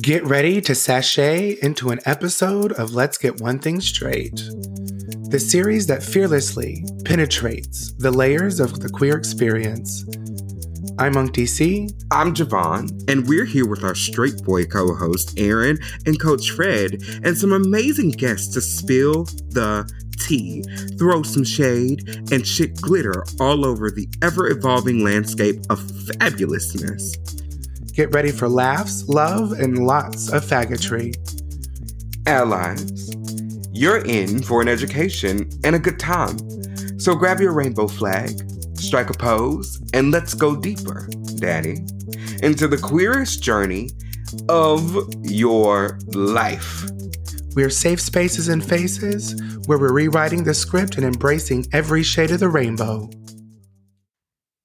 Get ready to sashay into an episode of Let's Get One Thing Straight, the series that fearlessly penetrates the layers of the queer experience. I'm Monk DC. I'm Javon, and we're here with our straight boy co host, Aaron, and Coach Fred, and some amazing guests to spill the tea, throw some shade, and shit glitter all over the ever evolving landscape of fabulousness. Get ready for laughs, love, and lots of faggotry. Allies, you're in for an education and a good time. So grab your rainbow flag, strike a pose, and let's go deeper, Daddy, into the queerest journey of your life. We're safe spaces and faces where we're rewriting the script and embracing every shade of the rainbow.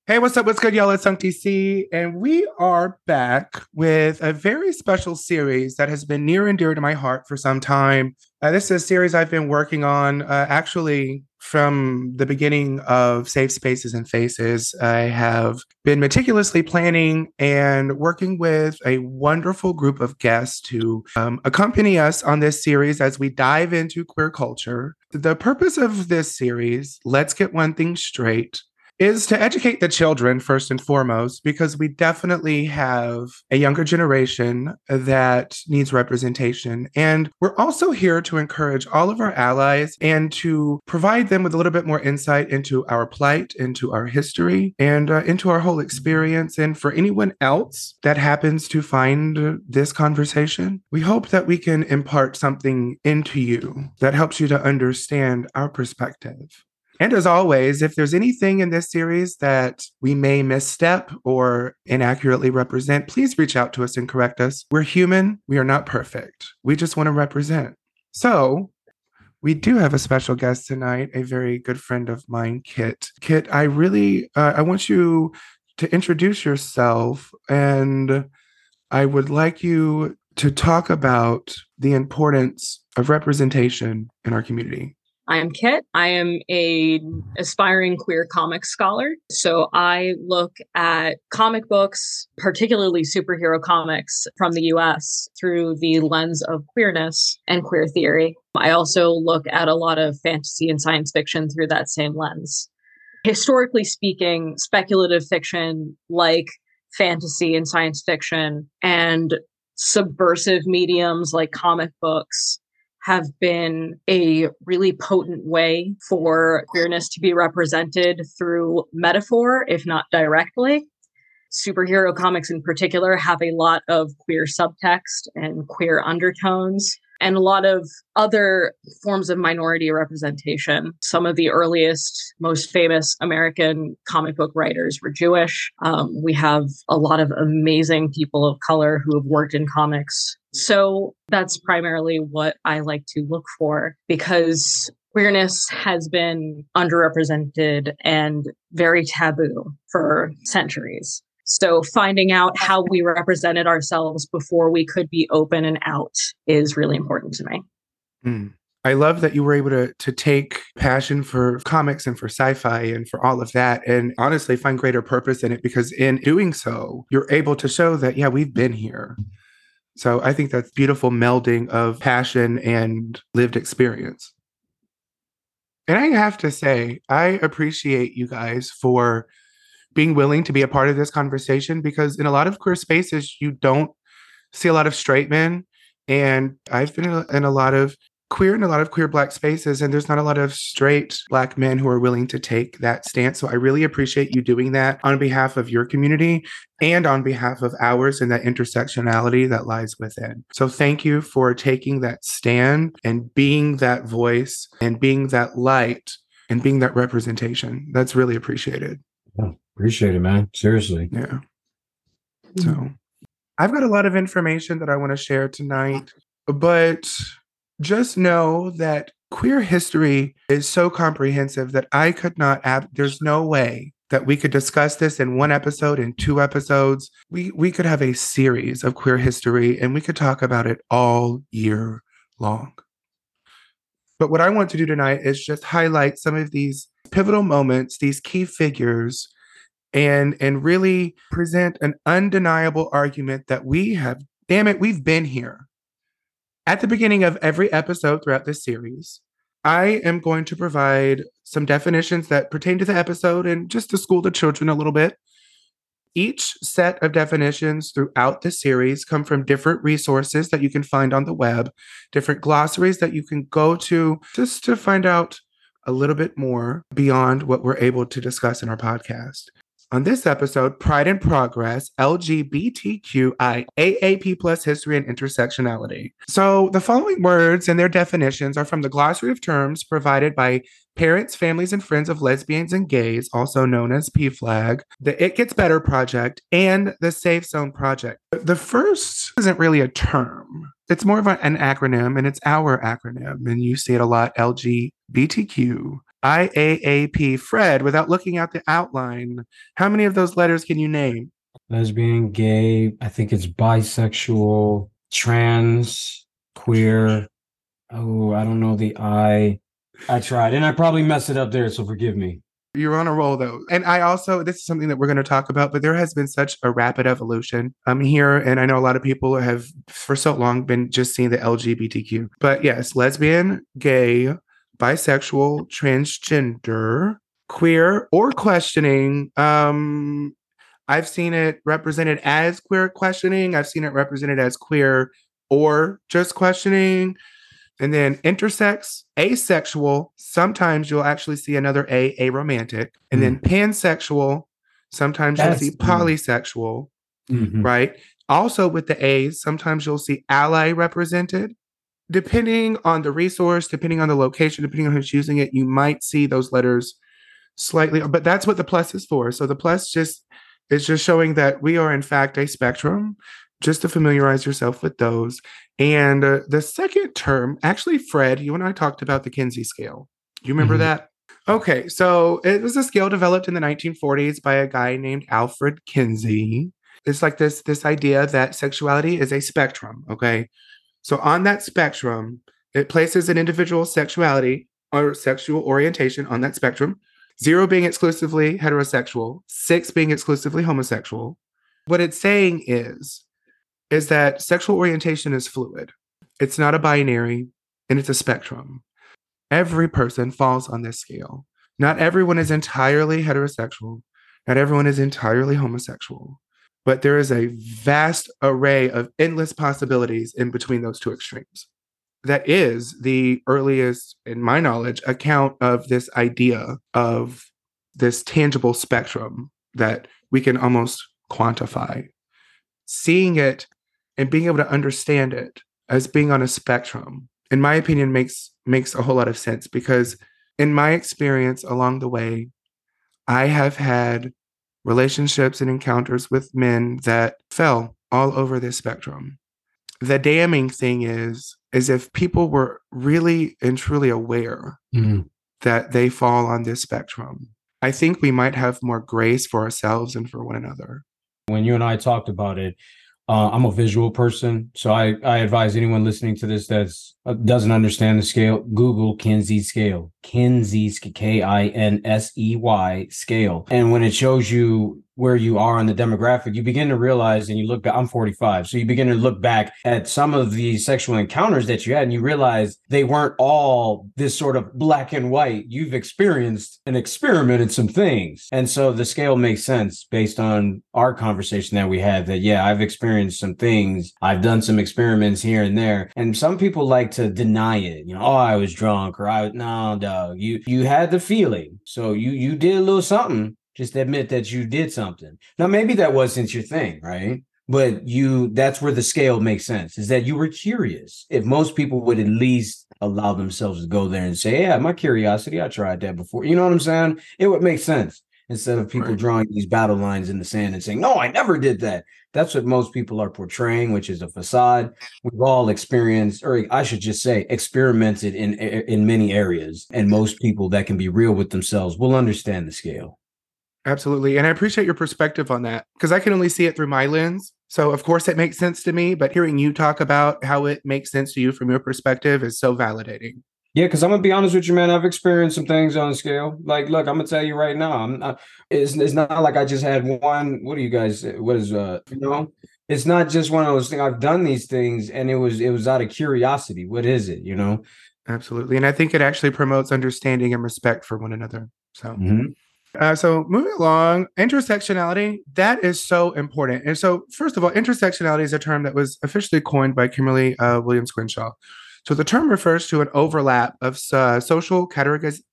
Hey, what's up? What's good, y'all? It's DC, and we are back with a very special series that has been near and dear to my heart for some time. Uh, this is a series I've been working on uh, actually from the beginning of Safe Spaces and Faces. I have been meticulously planning and working with a wonderful group of guests to um, accompany us on this series as we dive into queer culture. The purpose of this series, Let's Get One Thing Straight, is to educate the children first and foremost, because we definitely have a younger generation that needs representation. And we're also here to encourage all of our allies and to provide them with a little bit more insight into our plight, into our history, and uh, into our whole experience. And for anyone else that happens to find this conversation, we hope that we can impart something into you that helps you to understand our perspective. And as always, if there's anything in this series that we may misstep or inaccurately represent, please reach out to us and correct us. We're human, we are not perfect. We just want to represent. So, we do have a special guest tonight, a very good friend of mine, Kit. Kit, I really uh, I want you to introduce yourself and I would like you to talk about the importance of representation in our community. I am Kit. I am a aspiring queer comic scholar. So I look at comic books, particularly superhero comics from the US through the lens of queerness and queer theory. I also look at a lot of fantasy and science fiction through that same lens. Historically speaking, speculative fiction like fantasy and science fiction and subversive mediums like comic books have been a really potent way for queerness to be represented through metaphor, if not directly. Superhero comics in particular have a lot of queer subtext and queer undertones and a lot of other forms of minority representation. Some of the earliest, most famous American comic book writers were Jewish. Um, we have a lot of amazing people of color who have worked in comics. So that's primarily what I like to look for because queerness has been underrepresented and very taboo for centuries. So finding out how we represented ourselves before we could be open and out is really important to me. Mm. I love that you were able to to take passion for comics and for sci-fi and for all of that and honestly find greater purpose in it because in doing so, you're able to show that yeah, we've been here. So I think that's beautiful melding of passion and lived experience. And I have to say, I appreciate you guys for being willing to be a part of this conversation because in a lot of queer spaces, you don't see a lot of straight men. And I've been in a, lot of queer and a lot of queer black spaces and there's not a lot of straight black men who are willing to take that stance. So i really appreciate you doing that on behalf of your community and on behalf of ours and that intersectionality that lies within. So thank you for taking that stand and being that voice and being that light and being that representation. That's really appreciated Appreciate it, man. Seriously. Yeah. Hmm. So I've got a lot of information that I want to share tonight, but just know that queer history is so comprehensive that I could not ab- there's no way that we could discuss this in one episode in two episodes. We we could have a series of queer history and we could talk about it all year long. But what I want to do tonight is just highlight some of these pivotal moments, these key figures and and really present an undeniable argument that we have damn it, we've been here. At the beginning of every episode throughout this series, I am going to provide some definitions that pertain to the episode and just to school the children a little bit. Each set of definitions throughout the series come from different resources that you can find on the web, different glossaries that you can go to just to find out a little bit more beyond what we're able to discuss in our podcast. On this episode, Pride and Progress, LGBTQIAAP plus history and intersectionality. So the following words and their definitions are from the glossary of terms provided by Parents, Families, and Friends of Lesbians and Gays, also known as PFLAG, the It Gets Better Project, and the Safe Zone Project. The first isn't really a term. It's more of an acronym, and it's our acronym, and you see it a lot LGBTQ IAAP. Fred, without looking at the outline, how many of those letters can you name? Lesbian, gay, I think it's bisexual, trans, queer. Oh, I don't know the I. I tried and I probably messed it up there, so forgive me. You're on a roll though. And I also, this is something that we're going to talk about, but there has been such a rapid evolution um, here. And I know a lot of people have for so long been just seeing the LGBTQ. But yes, lesbian, gay, bisexual, transgender, queer, or questioning. Um, I've seen it represented as queer questioning. I've seen it represented as queer or just questioning. And then intersex, asexual. Sometimes you'll actually see another A, aromantic. And mm. then pansexual. Sometimes That's, you'll see polysexual, mm-hmm. right? Also with the A's, sometimes you'll see ally represented depending on the resource, depending on the location, depending on who's using it, you might see those letters slightly, but that's what the plus is for. So the plus just is just showing that we are in fact a spectrum, just to familiarize yourself with those. And uh, the second term, actually, Fred, you and I talked about the Kinsey scale. You remember mm-hmm. that? Okay, so it was a scale developed in the 1940s by a guy named Alfred Kinsey. It's like this this idea that sexuality is a spectrum, okay? So on that spectrum, it places an individual's sexuality or sexual orientation on that spectrum. Zero being exclusively heterosexual, six being exclusively homosexual. What it's saying is, is that sexual orientation is fluid. It's not a binary and it's a spectrum. Every person falls on this scale. Not everyone is entirely heterosexual. Not everyone is entirely homosexual but there is a vast array of endless possibilities in between those two extremes. That is the earliest, in my knowledge, account of this idea of this tangible spectrum that we can almost quantify. Seeing it and being able to understand it as being on a spectrum, in my opinion, makes makes a whole lot of sense because in my experience along the way, I have had relationships and encounters with men that fell all over this spectrum. The damning thing is, is if people were really and truly aware mm. that they fall on this spectrum, I think we might have more grace for ourselves and for one another. When you and I talked about it, uh, I'm a visual person, so I, I advise anyone listening to this that's Uh, doesn't understand the scale. Google Kinsey scale, Kinsey K I N S E Y scale, and when it shows you where you are on the demographic, you begin to realize, and you look I'm 45. So you begin to look back at some of the sexual encounters that you had, and you realize they weren't all this sort of black and white. You've experienced and experimented some things. And so the scale makes sense based on our conversation that we had that, yeah, I've experienced some things. I've done some experiments here and there. And some people like to deny it. You know, oh, I was drunk or I, was no, dog, you, you had the feeling. So you, you did a little something just admit that you did something. Now, maybe that wasn't your thing, right? But you, that's where the scale makes sense is that you were curious. If most people would at least allow themselves to go there and say, yeah, my curiosity, I tried that before. You know what I'm saying? It would make sense instead of people right. drawing these battle lines in the sand and saying, no, I never did that. That's what most people are portraying, which is a facade. We've all experienced, or I should just say, experimented in in many areas, and most people that can be real with themselves will understand the scale. Absolutely. And I appreciate your perspective on that because I can only see it through my lens. So, of course, it makes sense to me. But hearing you talk about how it makes sense to you from your perspective is so validating. Yeah, because I'm gonna be honest with you, man. I've experienced some things on scale. Like, look, I'm gonna tell you right now. I'm not, it's, it's not like I just had one. What do you guys? What is uh? You know, it's not just one of those things. I've done these things and it was it was out of curiosity. What is it? You know? Absolutely. And I think it actually promotes understanding and respect for one another. So mm-hmm. Uh, so moving along, intersectionality, that is so important. And so, first of all, intersectionality is a term that was officially coined by Kimberly uh, Williams Crenshaw. So the term refers to an overlap of uh, social categoriz-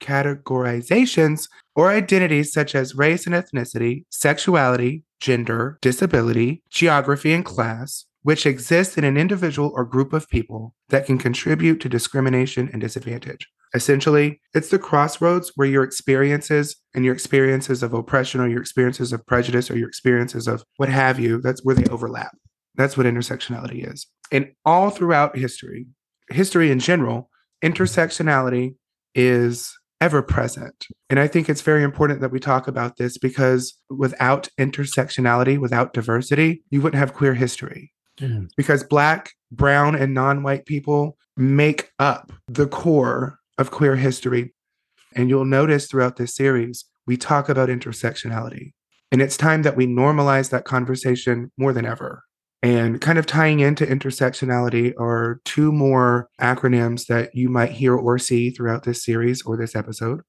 categorizations or identities such as race and ethnicity, sexuality, gender, disability, geography, and class, which exist in an individual or group of people that can contribute to discrimination and disadvantage. Essentially, it's the crossroads where your experiences and your experiences of oppression or your experiences of prejudice or your experiences of what have you, that's where they overlap. That's what intersectionality is. And all throughout history, history in general, intersectionality is ever present. And I think it's very important that we talk about this because without intersectionality, without diversity, you wouldn't have queer history. Mm. Because Black, Brown, and non white people make up the core of queer history. And you'll notice throughout this series, we talk about intersectionality. And it's time that we normalize that conversation more than ever. And kind of tying into intersectionality are two more acronyms that you might hear or see throughout this series or this episode.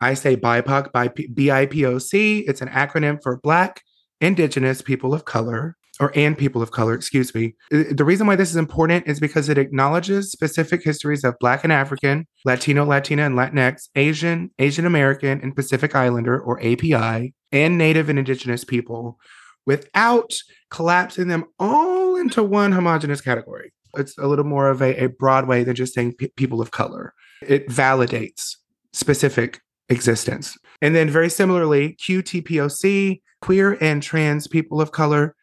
I say BIPOC, BIPOC. It's an acronym for Black, Indigenous, People of Color, or and people of color, excuse me. Uh, the reason why this is important is because it acknowledges specific histories of Black and African, Latino, Latina, and Latinx, Asian, Asian American, and Pacific Islander, or API, and Native and Indigenous people without collapsing them all into one homogenous category. It's a little more of a, a than just saying people of color. It validates specific existence. And then, very similarly, QTPOC, queer and trans people of color,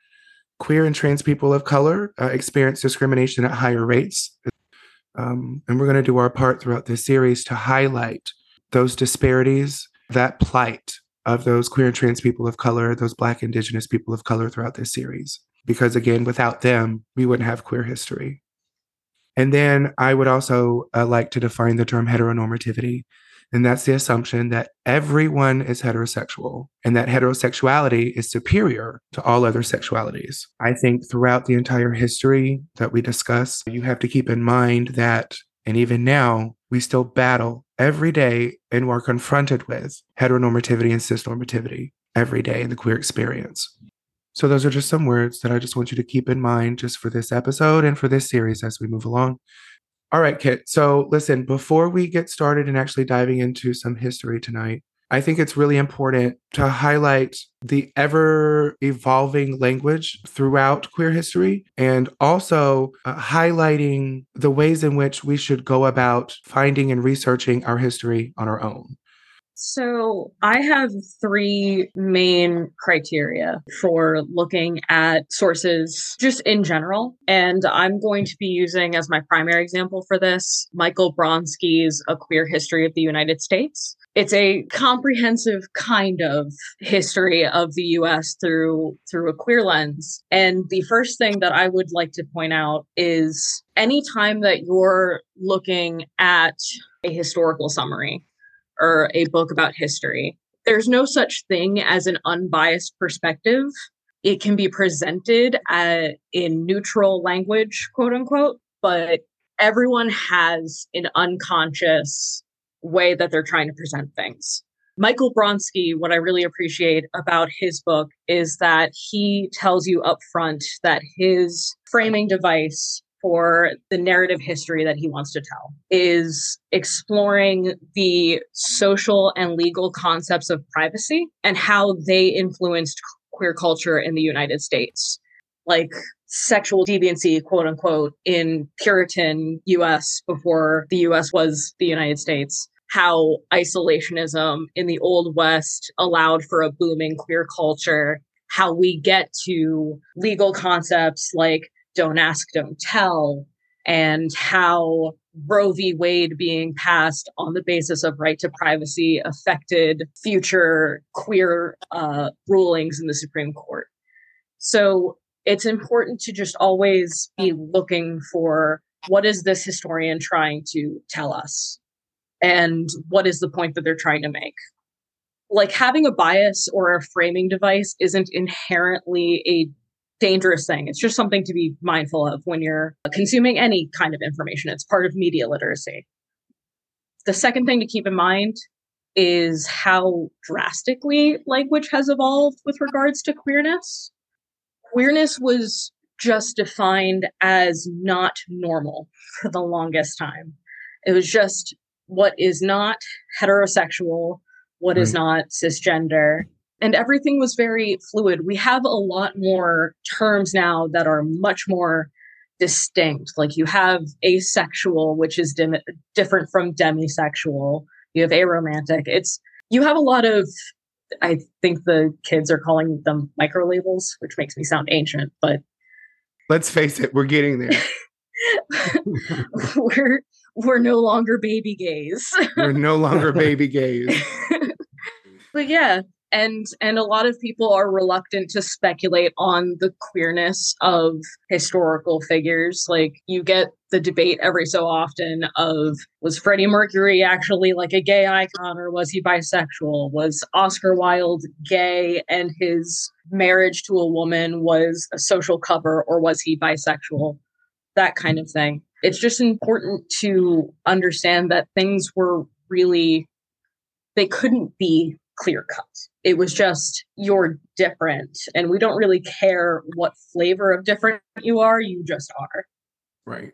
queer and trans people of color uh, experience discrimination at higher rates. Um, and we're going to do our part throughout this series to highlight those disparities, that plight of those queer and trans people of color, those Black, Indigenous people of color throughout this series. Because again, without them, we wouldn't have queer history. And then I would also uh, like to define the term heteronormativity and that's the assumption that everyone is heterosexual and that heterosexuality is superior to all other sexualities. I think throughout the entire history that we discuss, you have to keep in mind that, and even now, we still battle every day and we're confronted with heteronormativity and cisnormativity every day in the queer experience. So, those are just some words that I just want you to keep in mind just for this episode and for this series as we move along. All right, Kit. So listen, before we get started and actually diving into some history tonight, I think it's really important to highlight the ever evolving language throughout queer history and also uh, highlighting the ways in which we should go about finding and researching our history on our own. So, I have three main criteria for looking at sources just in general. And I'm going to be using as my primary example for this Michael Bronski's A Queer History of the United States. It's a comprehensive kind of history of the US through through a queer lens. And the first thing that I would like to point out is anytime that you're looking at a historical summary or a book about history. There's no such thing as an unbiased perspective. It can be presented at, in neutral language, quote unquote, but everyone has an unconscious way that they're trying to present things. Michael Bronski, what I really appreciate about his book is that he tells you up front that his framing device for the narrative history that he wants to tell is exploring the social and legal concepts of privacy and how they influenced queer culture in the United States. Like sexual deviancy, quote unquote, in Puritan US before the US was the United States. How isolationism in the Old West allowed for a booming queer culture. How we get to legal concepts like don't ask, don't tell, and how Roe v. Wade being passed on the basis of right to privacy affected future queer uh, rulings in the Supreme Court. So it's important to just always be looking for what is this historian trying to tell us and what is the point that they're trying to make like having a bias or a framing device isn't inherently a dangerous thing. It's just something to be mindful of when you're consuming any kind of information. It's part of media literacy. The second thing to keep in mind is how drastically language has evolved with regards to queerness. Queerness was just defined as not normal for the longest time. It was just what is not heterosexual, what is not cisgender, and everything was very fluid. We have a lot more terms now that are much more distinct. Like you have asexual, which is dim- different from demisexual. You have aromantic. It's you have a lot of I think the kids are calling them micro labels, which makes me sound ancient, but let's face it, we're getting there. we're we're no longer baby gays. we're no longer baby gays. but yeah, and and a lot of people are reluctant to speculate on the queerness of historical figures like you get the debate every so often of was freddie mercury actually like a gay icon or was he bisexual was oscar wilde gay and his marriage to a woman was a social cover or was he bisexual that kind of thing it's just important to understand that things were really they couldn't be clear cut. It was just you're different, and we don't really care what flavor of different you are, you just are. Right.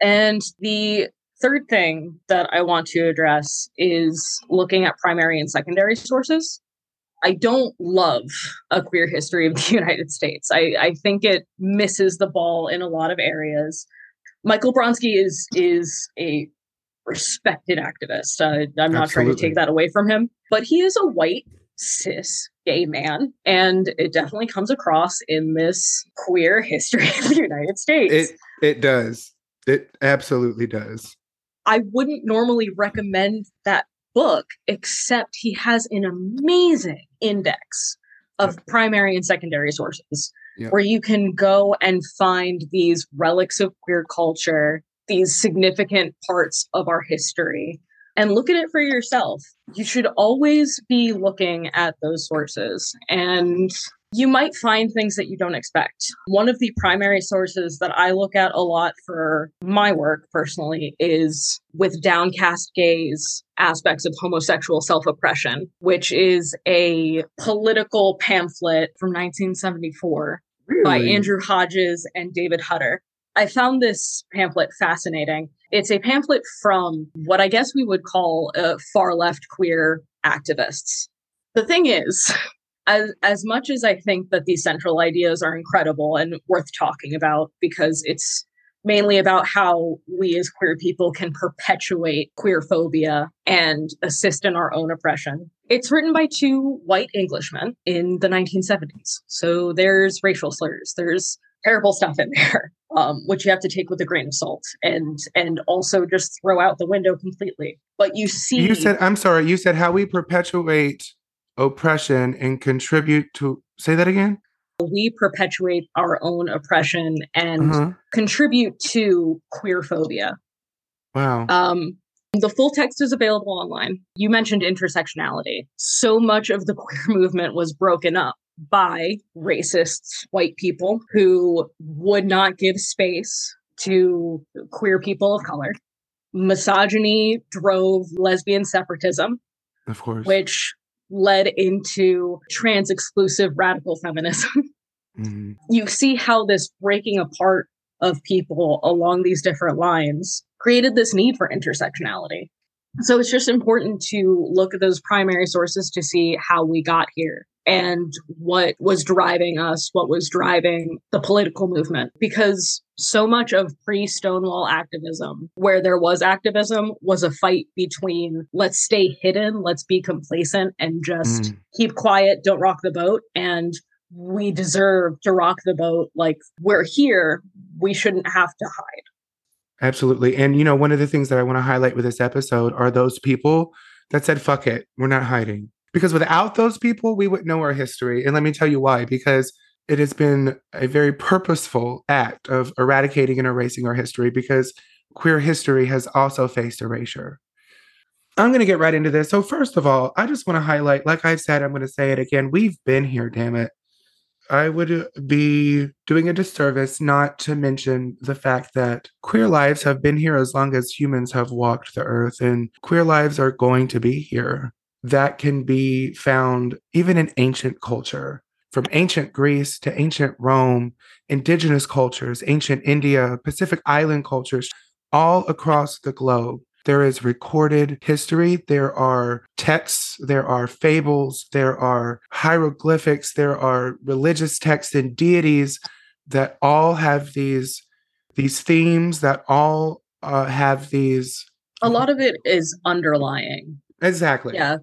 And the third thing that I want to address is looking at primary and secondary sources. I don't love a queer history of the United States. I, I think it misses the ball in a lot of areas. Michael Bronski is is a respected activist. Uh, I'm not Absolutely. trying to take that away from him, but he is a white cis gay man and it definitely comes across in this queer history of the united states it it does it absolutely does i wouldn't normally recommend that book except he has an amazing index of okay. primary and secondary sources yep. where you can go and find these relics of queer culture these significant parts of our history and look at it for yourself. You should always be looking at those sources and you might find things that you don't expect. One of the primary sources that I look at a lot for my work personally is with Downcast Gays aspects of homosexual self oppression, which is a political pamphlet from 1974 really? by Andrew Hodges and David Hutter. I found this pamphlet fascinating. It's a pamphlet from what I guess we would call uh, far left queer activists. The thing is, as, as much as I think that these central ideas are incredible and worth talking about because it's mainly about how we as queer people can perpetuate queer phobia and assist in our own oppression. It's written by two white Englishmen in the 1970s. So there's racial slurs, there's terrible stuff in there, um, which you have to take with a grain of salt and and also just throw out the window completely. But you see, you said, I'm sorry, you said how we perpetuate oppression and contribute to. Say that again. We perpetuate our own oppression and uh-huh. contribute to queer phobia. Wow. Um, the full text is available online. You mentioned intersectionality. So much of the queer movement was broken up by racist white people who would not give space to queer people of color. Misogyny drove lesbian separatism, of course, which led into trans exclusive radical feminism. Mm-hmm. You see how this breaking apart of people along these different lines created this need for intersectionality. So it's just important to look at those primary sources to see how we got here and what was driving us, what was driving the political movement. Because so much of pre Stonewall activism, where there was activism, was a fight between let's stay hidden, let's be complacent, and just mm. keep quiet, don't rock the boat. And we deserve to rock the boat. Like we're here, we shouldn't have to hide. Absolutely. And, you know, one of the things that I want to highlight with this episode are those people that said, fuck it, we're not hiding. Because without those people, we wouldn't know our history. And let me tell you why. Because it has been a very purposeful act of eradicating and erasing our history because queer history has also faced erasure. I'm going to get right into this. So, first of all, I just want to highlight, like I've said, I'm going to say it again. We've been here, damn it. I would be doing a disservice not to mention the fact that queer lives have been here as long as humans have walked the earth, and queer lives are going to be here. That can be found even in ancient culture. From ancient Greece to ancient Rome, indigenous cultures, ancient India, Pacific Island cultures, all across the globe there is recorded history. There are texts. There are fables. There are hieroglyphics. There are religious texts and deities that all have these these themes that all uh, have these. A lot of it is underlying. Exactly. Yeah.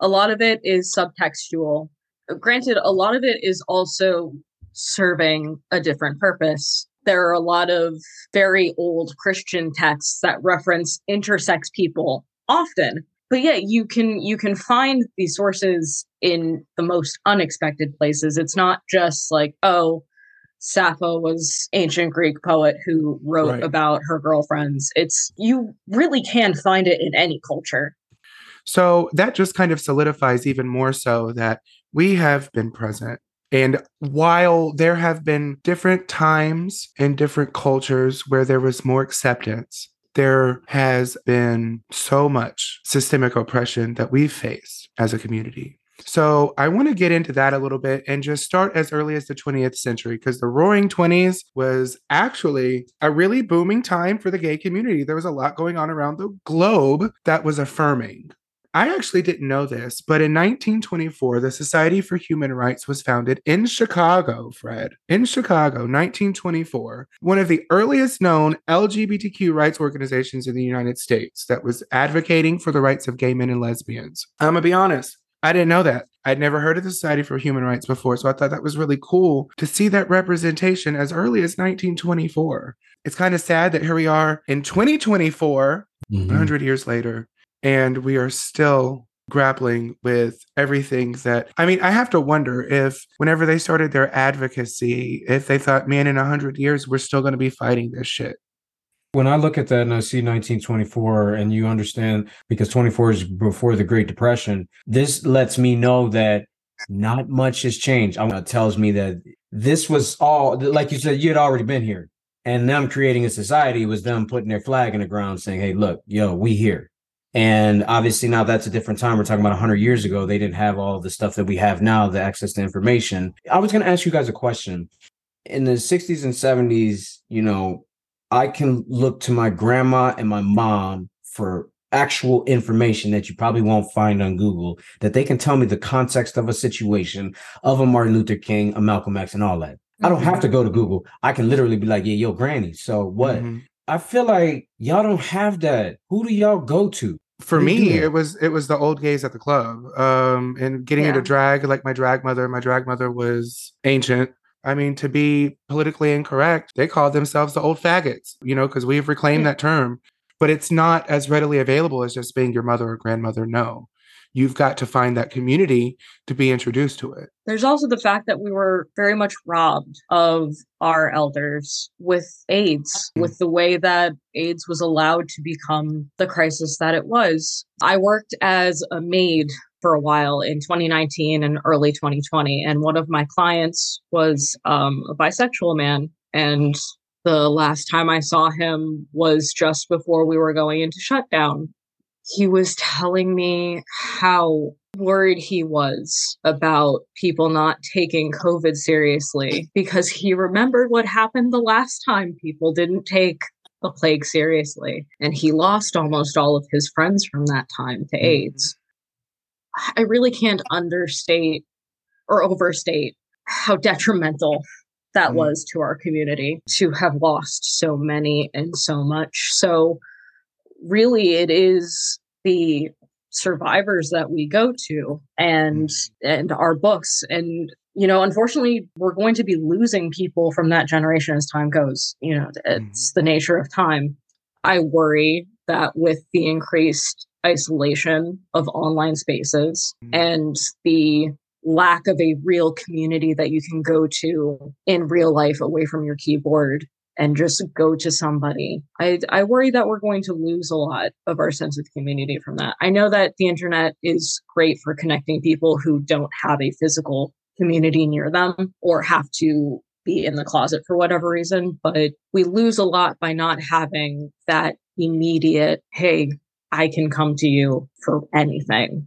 A lot of it is subtextual. Granted, a lot of it is also serving a different purpose there are a lot of very old Christian texts that reference intersex people often. But yeah, you can you can find these sources in the most unexpected places. It's not just like, oh, Sappho was ancient Greek poet who wrote right. about her girlfriends. It's you really can find it in any culture. So that just kind of solidifies even more so that we have been present and while there have been different times and different cultures where there was more acceptance, there has been so much systemic oppression that we've faced as a community. So I want to get into that a little bit and just start as early as the 20th century because the roaring 20s was actually a really booming time for the gay community. There was a lot going on around the globe that was affirming. I actually didn't know this, but in 1924, the Society for Human Rights was founded in Chicago, Fred. In Chicago, 1924, one of the earliest known LGBTQ rights organizations in the United States that was advocating for the rights of gay men and lesbians. I'm gonna be honest, I didn't know that. I'd never heard of the Society for Human Rights before, so I thought that was really cool to see that representation as early as 1924. It's kind of sad that here we are in 2024, mm-hmm. 100 years later, and we are still grappling with everything that I mean, I have to wonder if whenever they started their advocacy, if they thought, man, in a hundred years we're still gonna be fighting this shit. When I look at that and I see 1924 and you understand because 24 is before the Great Depression, this lets me know that not much has changed. It tells me that this was all like you said, you had already been here. And them creating a society was them putting their flag in the ground saying, Hey, look, yo, we here and obviously now that's a different time. We're talking about 100 years ago. They didn't have all the stuff that we have now, the access to information. I was going to ask you guys a question. In the 60s and 70s, you know, I can look to my grandma and my mom for actual information that you probably won't find on Google, that they can tell me the context of a situation of a Martin Luther King, a Malcolm X, and all that. I don't have to go to Google. I can literally be like, yeah, yo, granny. So what? Mm-hmm. I feel like y'all don't have that. Who do y'all go to? For me it was it was the old gays at the club um and getting yeah. into drag like my drag mother my drag mother was ancient i mean to be politically incorrect they called themselves the old faggots you know because we've reclaimed yeah. that term but it's not as readily available as just being your mother or grandmother no you've got to find that community to be introduced to it. There's also the fact that we were very much robbed of our elders with AIDS, mm-hmm. with the way that AIDS was allowed to become the crisis that it was. I worked as a maid for a while in 2019 and early 2020, and one of my clients was um, a bisexual man. And the last time I saw him was just before we were going into shutdown he was telling me how worried he was about people not taking COVID seriously because he remembered what happened the last time people didn't take the plague seriously. And he lost almost all of his friends from that time to mm-hmm. AIDS. I really can't understate or overstate how detrimental that mm-hmm. was to our community to have lost so many and so much. So, really it is the survivors that we go to and and our books and you know unfortunately we're going to be losing people from that generation as time goes you know it's mm-hmm. the nature of time i worry that with the increased isolation of online spaces mm-hmm. and the lack of a real community that you can go to in real life away from your keyboard and just go to somebody. I, I worry that we're going to lose a lot of our sense of community from that. I know that the internet is great for connecting people who don't have a physical community near them or have to be in the closet for whatever reason. But we lose a lot by not having that immediate, hey, I can come to you for anything.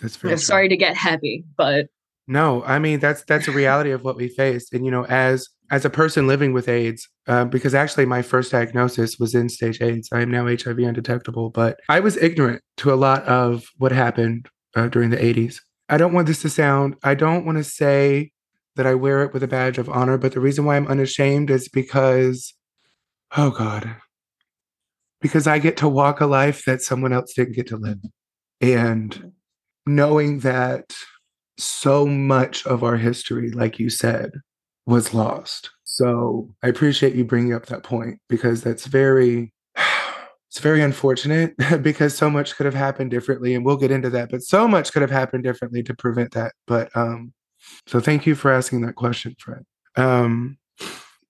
That's very sorry to get heavy, but no, I mean that's that's a reality of what we face. And you know, as as a person living with AIDS, uh, because actually my first diagnosis was in stage AIDS. I am now HIV undetectable, but I was ignorant to a lot of what happened uh, during the 80s. I don't want this to sound. I don't want to say that I wear it with a badge of honor, but the reason why I'm unashamed is because, oh God, because I get to walk a life that someone else didn't get to live. And knowing that so much of our history, like you said, was lost. So I appreciate you bringing up that point because that's very, it's very unfortunate because so much could have happened differently. And we'll get into that, but so much could have happened differently to prevent that. But um, so thank you for asking that question, Fred. Um,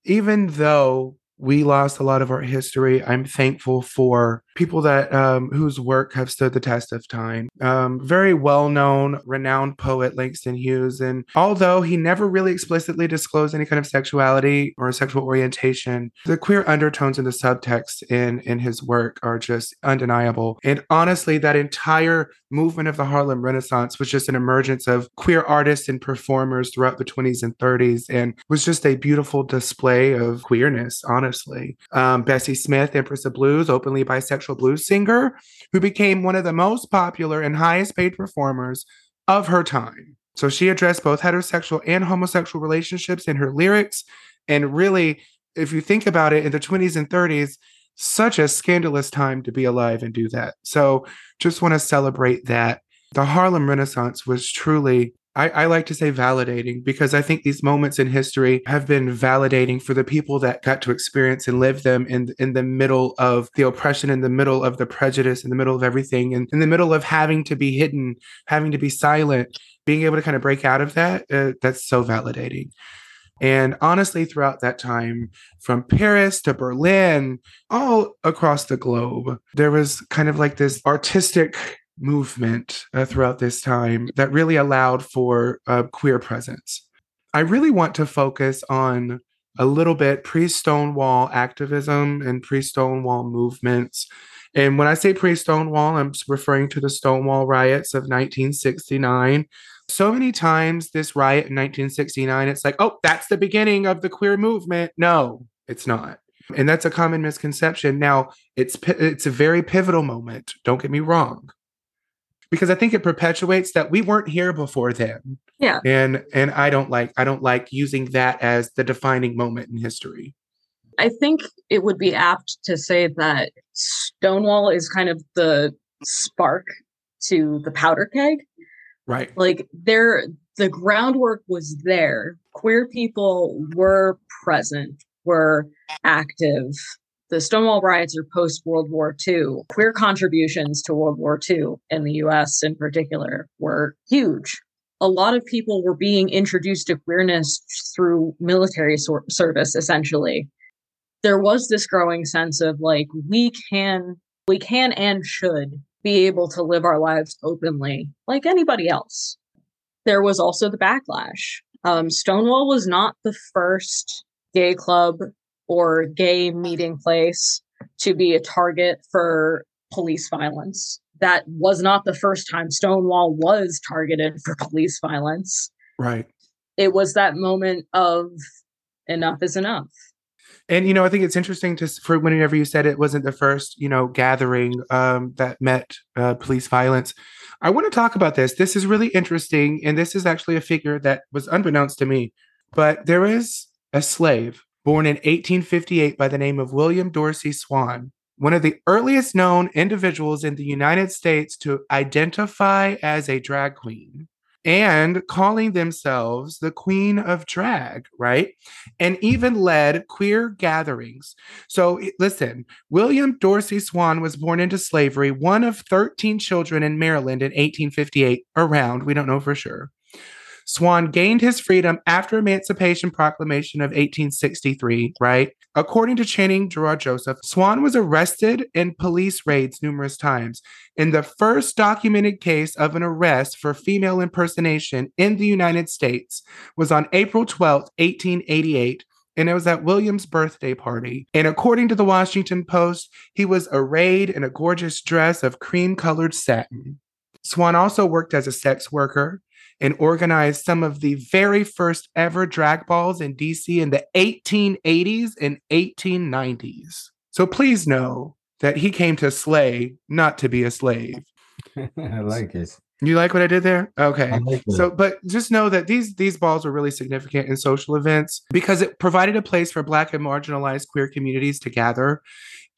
even though we lost a lot of our history. I'm thankful for people that um, whose work have stood the test of time. Um, very well known, renowned poet Langston Hughes, and although he never really explicitly disclosed any kind of sexuality or sexual orientation, the queer undertones in the subtext in in his work are just undeniable. And honestly, that entire movement of the Harlem Renaissance was just an emergence of queer artists and performers throughout the 20s and 30s, and was just a beautiful display of queerness. Honestly honestly. Um, Bessie Smith, Empress of Blues, openly bisexual blues singer, who became one of the most popular and highest paid performers of her time. So she addressed both heterosexual and homosexual relationships in her lyrics. And really, if you think about it, in the 20s and 30s, such a scandalous time to be alive and do that. So just want to celebrate that. The Harlem Renaissance was truly I, I, like to say validating because I think these moments in history have been validating for the people that got to experience and live them in in the middle of the oppression, in the middle of the prejudice, in the middle of everything, and in the middle of having to be hidden, having to be silent, being able to kind of break out of that. Uh, that's so validating. And honestly, throughout that time, from Paris to Berlin, all across the globe, there was kind of like this artistic movement uh, throughout this time that really allowed for a queer presence. I really want to focus on a little bit pre Stonewall activism and pre Stonewall movements. And when I say pre Stonewall, I'm referring to the Stonewall riots of 1969. So many times, this riot in 1969, it's like, oh, that's the beginning of the queer movement. No, it's not. And that's a common misconception. Now, it's it's a very pivotal moment. Don't get me wrong because I think it perpetuates that we weren't here before then. Yeah. And and I don't like I don't like using that as the defining moment in history. I think it would be apt to say that Stonewall is kind of the spark to the powder keg. Right. Like there the groundwork was there. Queer people were present, were active, the Stonewall riots are post World War II. Queer contributions to World War II in the US in particular were huge. A lot of people were being introduced to queerness through military sor- service, essentially. There was this growing sense of like, we can, we can and should be able to live our lives openly like anybody else. There was also the backlash. Um, Stonewall was not the first gay club or gay meeting place to be a target for police violence. That was not the first time Stonewall was targeted for police violence. Right. It was that moment of enough is enough. And you know, I think it's interesting to for whenever you said it wasn't the first, you know, gathering um, that met uh, police violence. I want to talk about this. This is really interesting, and this is actually a figure that was unbeknownst to me. But there is a slave born in 1858 by the name of William Dorsey Swann, one of the earliest known individuals in the United States to identify as a drag queen and calling themselves the Queen of Drag, right? And even led queer gatherings. So listen, William Dorsey Swann was born into slavery, one of 13 children in Maryland in 1858, around, we don't know for sure. Swann gained his freedom after Emancipation Proclamation of 1863, right? According to Channing Gerard Joseph, Swann was arrested in police raids numerous times. In the first documented case of an arrest for female impersonation in the United States was on April 12, 1888, and it was at William's birthday party. And according to the Washington Post, he was arrayed in a gorgeous dress of cream colored satin. Swann also worked as a sex worker and organized some of the very first ever drag balls in DC in the 1880s and 1890s. So please know that he came to slay, not to be a slave. I like it. You like what I did there? Okay. Like. So, but just know that these these balls were really significant in social events because it provided a place for Black and marginalized queer communities to gather.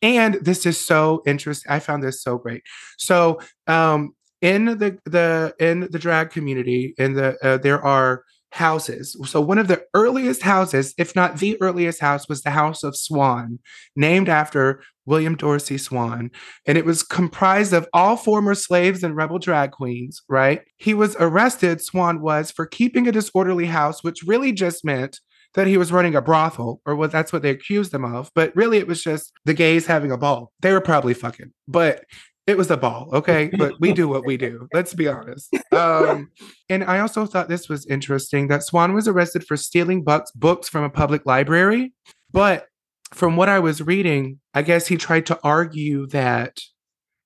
And this is so interesting. I found this so great. So, um, in the the in the drag community, in the uh, there are houses. So one of the earliest houses, if not the earliest house, was the House of Swann, named after William Dorsey Swann. And it was comprised of all former slaves and rebel drag queens, right? He was arrested, Swann was, for keeping a disorderly house, which really just meant that he was running a brothel, or what that's what they accused him of. But really, it was just the gays having a ball. They were probably fucking, but it was a ball, okay? But we do what we do. Let's be honest. Um, and I also thought this was interesting that Swann was arrested for stealing books books from a public library, but from what I was reading, I guess he tried to argue that,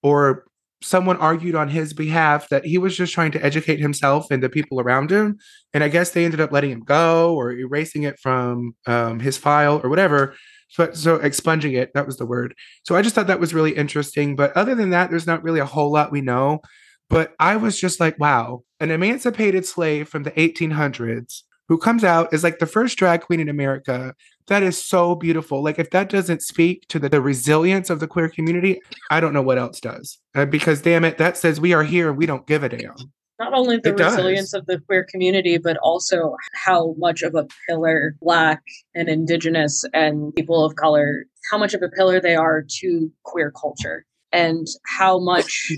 or someone argued on his behalf that he was just trying to educate himself and the people around him. And I guess they ended up letting him go or erasing it from um, his file or whatever. So, so expunging it, that was the word. So I just thought that was really interesting. But other than that, there's not really a whole lot we know. But I was just like, wow, an emancipated slave from the 1800s who comes out is like the first drag queen in America. That is so beautiful. Like, if that doesn't speak to the, the resilience of the queer community, I don't know what else does. Uh, because, damn it, that says we are here and we don't give a damn. Not only the It does. resilience of the queer community, but also how much of a pillar Black and Indigenous and people of color, how much of a pillar they are to queer culture, and how much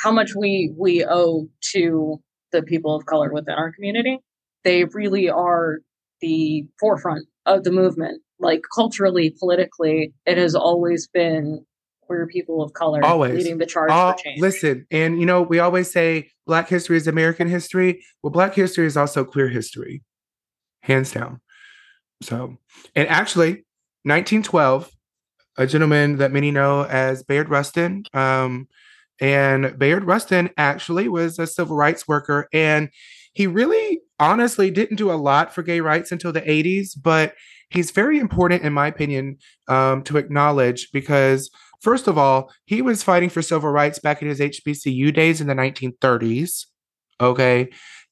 how much we we owe to the people of color within our community. They really are the forefront of the movement. Like culturally, politically, it has always been queer people of color Always. leading the charge All, for change. listen, and you know, we always say Black history is American history. Well, Black history is also queer history, hands down. So, and actually, 1912, a gentleman that many know as Bayard Rustin, um, and Bayard Rustin actually was a civil rights worker, and he really, honestly, didn't do a lot for gay rights until the 80s, but he's very important, in my opinion, um, to acknowledge because First of all, he was fighting for civil rights back in his HBCU days in the 1930s. Okay.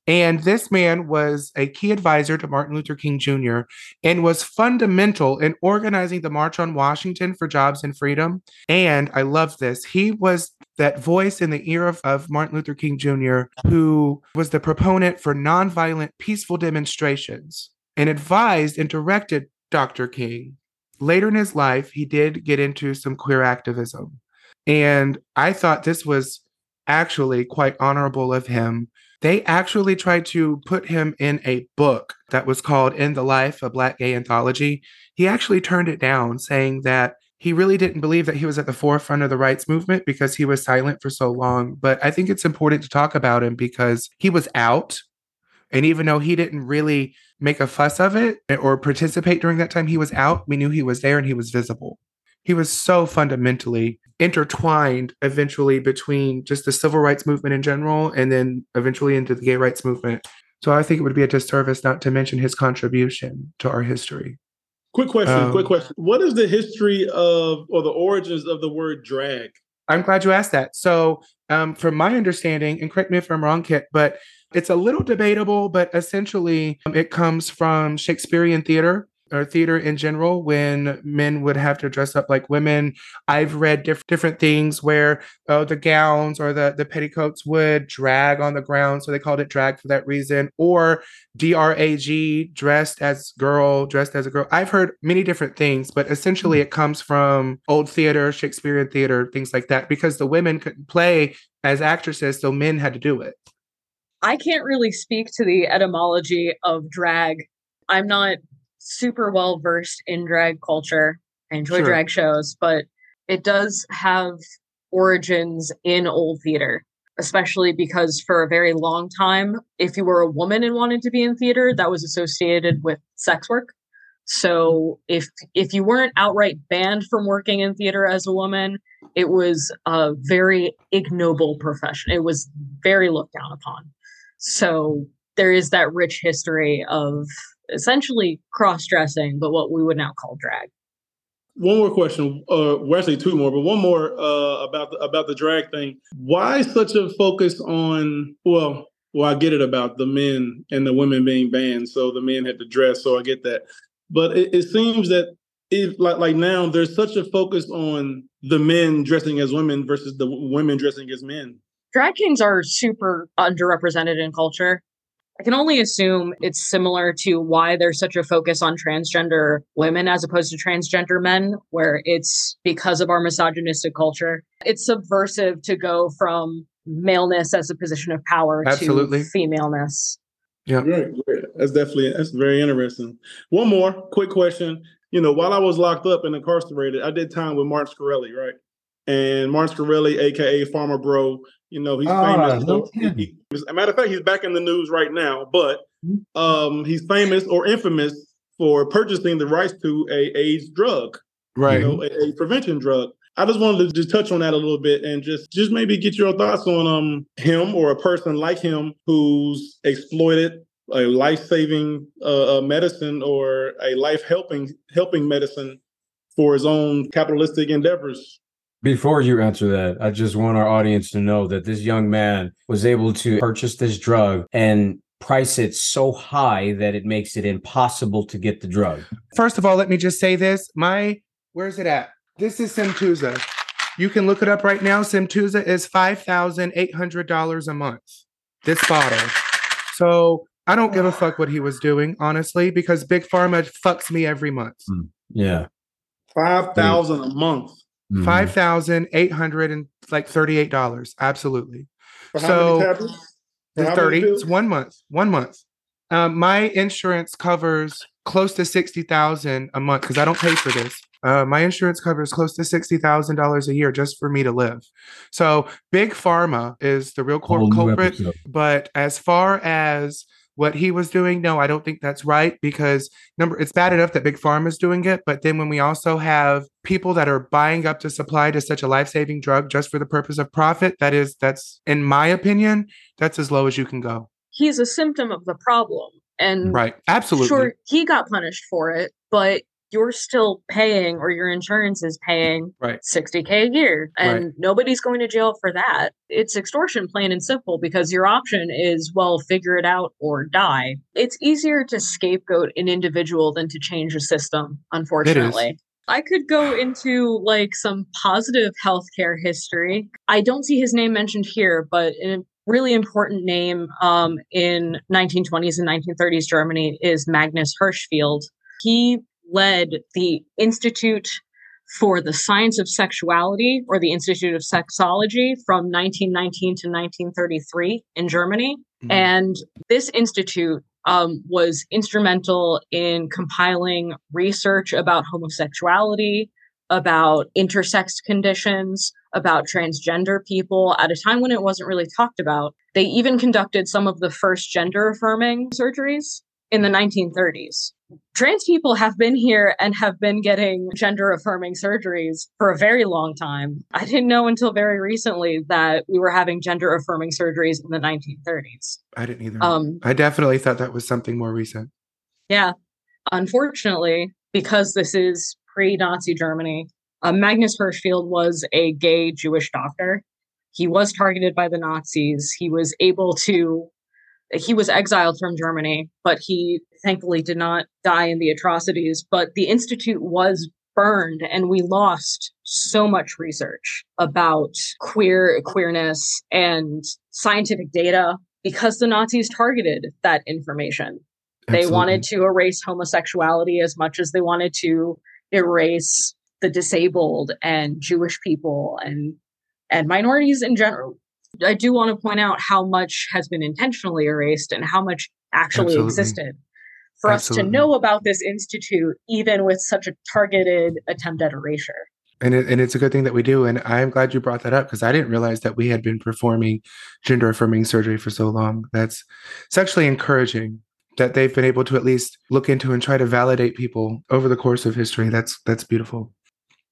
And this man was a key advisor to Martin Luther King Jr. and was fundamental in organizing the March on Washington for Jobs and Freedom. And I love this. He was that voice in the ear of, of Martin Luther King Jr., who was the proponent for nonviolent, peaceful demonstrations and advised and directed Dr. King later in his life, he did get into some queer activism. And I thought this was actually quite honorable of him. They actually tried to put him in a book that was called In the Life, a Black Gay Anthology. He actually turned it down, saying that he really didn't believe that he was at the forefront of the rights movement because he was silent for so long. But I think it's important to talk about him because he was out. And even though he didn't really make a fuss of it or participate during that time he was out, we knew he was there and he was visible. He was so fundamentally intertwined eventually between just the civil rights movement in general and then eventually into the gay rights movement. So I think it would be a disservice not to mention his contribution to our history. Quick question, Um, quick question. What is the history of or the origins of the word drag? I'm glad you asked that. So, um, from my understanding, and correct me if I'm wrong, Kit, but it's a little debatable, but essentially um, it comes from Shakespearean theater or theater in general when men would have to dress up like women. I've read diff- different things where uh, the gowns or the, the petticoats would drag on the ground. So they called it drag for that reason. Or D-R-A-G, dressed as girl, dressed as a girl. I've heard many different things, but essentially it comes from old theater, Shakespearean theater, things like that, because the women couldn't play as actresses, so men had to do it. I can't really speak to the etymology of drag. I'm not super well versed in drag culture. I enjoy Sure. drag shows, but it does have origins in old theater, especially because for a very long time, if you were a woman and wanted to be in theater, that was associated with sex work. So if if you weren't outright banned from working in theater as a woman, it was a very ignoble profession. It was very looked down upon. So there is that rich history of essentially cross dressing, but what we would now call drag. One more question, uh, actually two more, but one more uh, about the, about the drag thing. Why such a focus on? Well, well, I get it about the men and the women being banned, so the men had to dress. So I get that, but it, it seems that it like like now there's such a focus on the men dressing as women versus the women dressing as men. Drag kings are super underrepresented in culture. I can only assume it's similar to why there's such a focus on transgender women as opposed to transgender men, where it's because of our misogynistic culture. It's subversive to go from maleness as a position of power Absolutely. to femaleness. Right, right. That's definitely that's very interesting. One more quick question. You know, while I was locked up and incarcerated, I did time with Martin Shkreli, right? And Martin Shkreli, aka Pharma Bro, you know, he's Ah, famous. no kidding. as a matter of fact, he's back in the news right now, but um, he's famous or infamous for purchasing the rights to a AIDS drug, Right. you know, a, a prevention drug. I just wanted to just touch on that a little bit and just just maybe get your thoughts on um him or a person like him who's exploited a life-saving uh, uh, medicine or a life-helping helping medicine for his own capitalistic endeavors. Before you answer that, I just want our audience to know that this young man was able to purchase this drug and price it so high that it makes it impossible to get the drug. First of all, let me just say this. My, where's it at? This is Symtuza. You can look it up right now. Symtuza is $5,800 a month. This bottle. So I don't give a fuck what he was doing, honestly, because Big Pharma fucks me every month. Hmm. Yeah. Five thousand a month. Mhm. Five thousand eight hundred and like thirty-eight dollars. Absolutely. For how So, many tablets? For The how many thirty. It's one month. One month. Um, my insurance covers close to sixty thousand a month because I don't pay for this. Uh, my insurance covers close to sixty thousand dollars a year just for me to live. So big pharma is the real cul- Whole new culprit. episode. But as far as what he was doing, no, I don't think that's right because number it's bad enough that big pharma is doing it, but then when we also have people that are buying up the supply to such a life-saving drug just for the purpose of profit, that is that's in my opinion, that's as low as you can go. He's a symptom of the problem. And Right. Absolutely. sure, he got punished for it, but you're still paying or your insurance is paying Right. 60k a year and Right. nobody's going to jail for that it's extortion plain and simple because your option is well figure it out or die it's easier to scapegoat an individual than to change a system unfortunately I could go into like some positive healthcare history. I don't see his name mentioned here, but a really important name um, in 1920s and 1930s Germany is Magnus Hirschfeld. He led the Institute for the Science of Sexuality or the Institute of Sexology from 1919 to 1933 in Germany. Mhm. And this institute um, was instrumental in compiling research about homosexuality, about intersex conditions, about transgender people at a time when it wasn't really talked about. They even conducted some of the first gender affirming surgeries in the 1930s. Trans people have been here and have been getting gender affirming surgeries for a very long time. I didn't know until very recently that we were having gender affirming surgeries in the 1930s. I didn't either. Um, I definitely thought that was something more recent. yeah. Unfortunately, because this is pre Nazi Germany, uh, Magnus Hirschfeld was a gay Jewish doctor. He was targeted by the Nazis. He was able to, he was exiled from Germany, but he thankfully did not die in the atrocities. But the Institute was burned and we lost so much research about queer queerness and scientific data because the Nazis targeted that information. They wanted to erase homosexuality as much as they wanted to erase the disabled and Jewish people and and minorities in general. I do want to point out how much has been intentionally erased and how much actually Absolutely. existed for us to know about this institute, even with such a targeted attempt at erasure. And, it, and it's a good thing that we do. And I'm glad you brought that up because I didn't realize that we had been performing gender affirming surgery for so long. That's it's actually encouraging that they've been able to at least look into and try to validate people over the course of history. That's that's beautiful.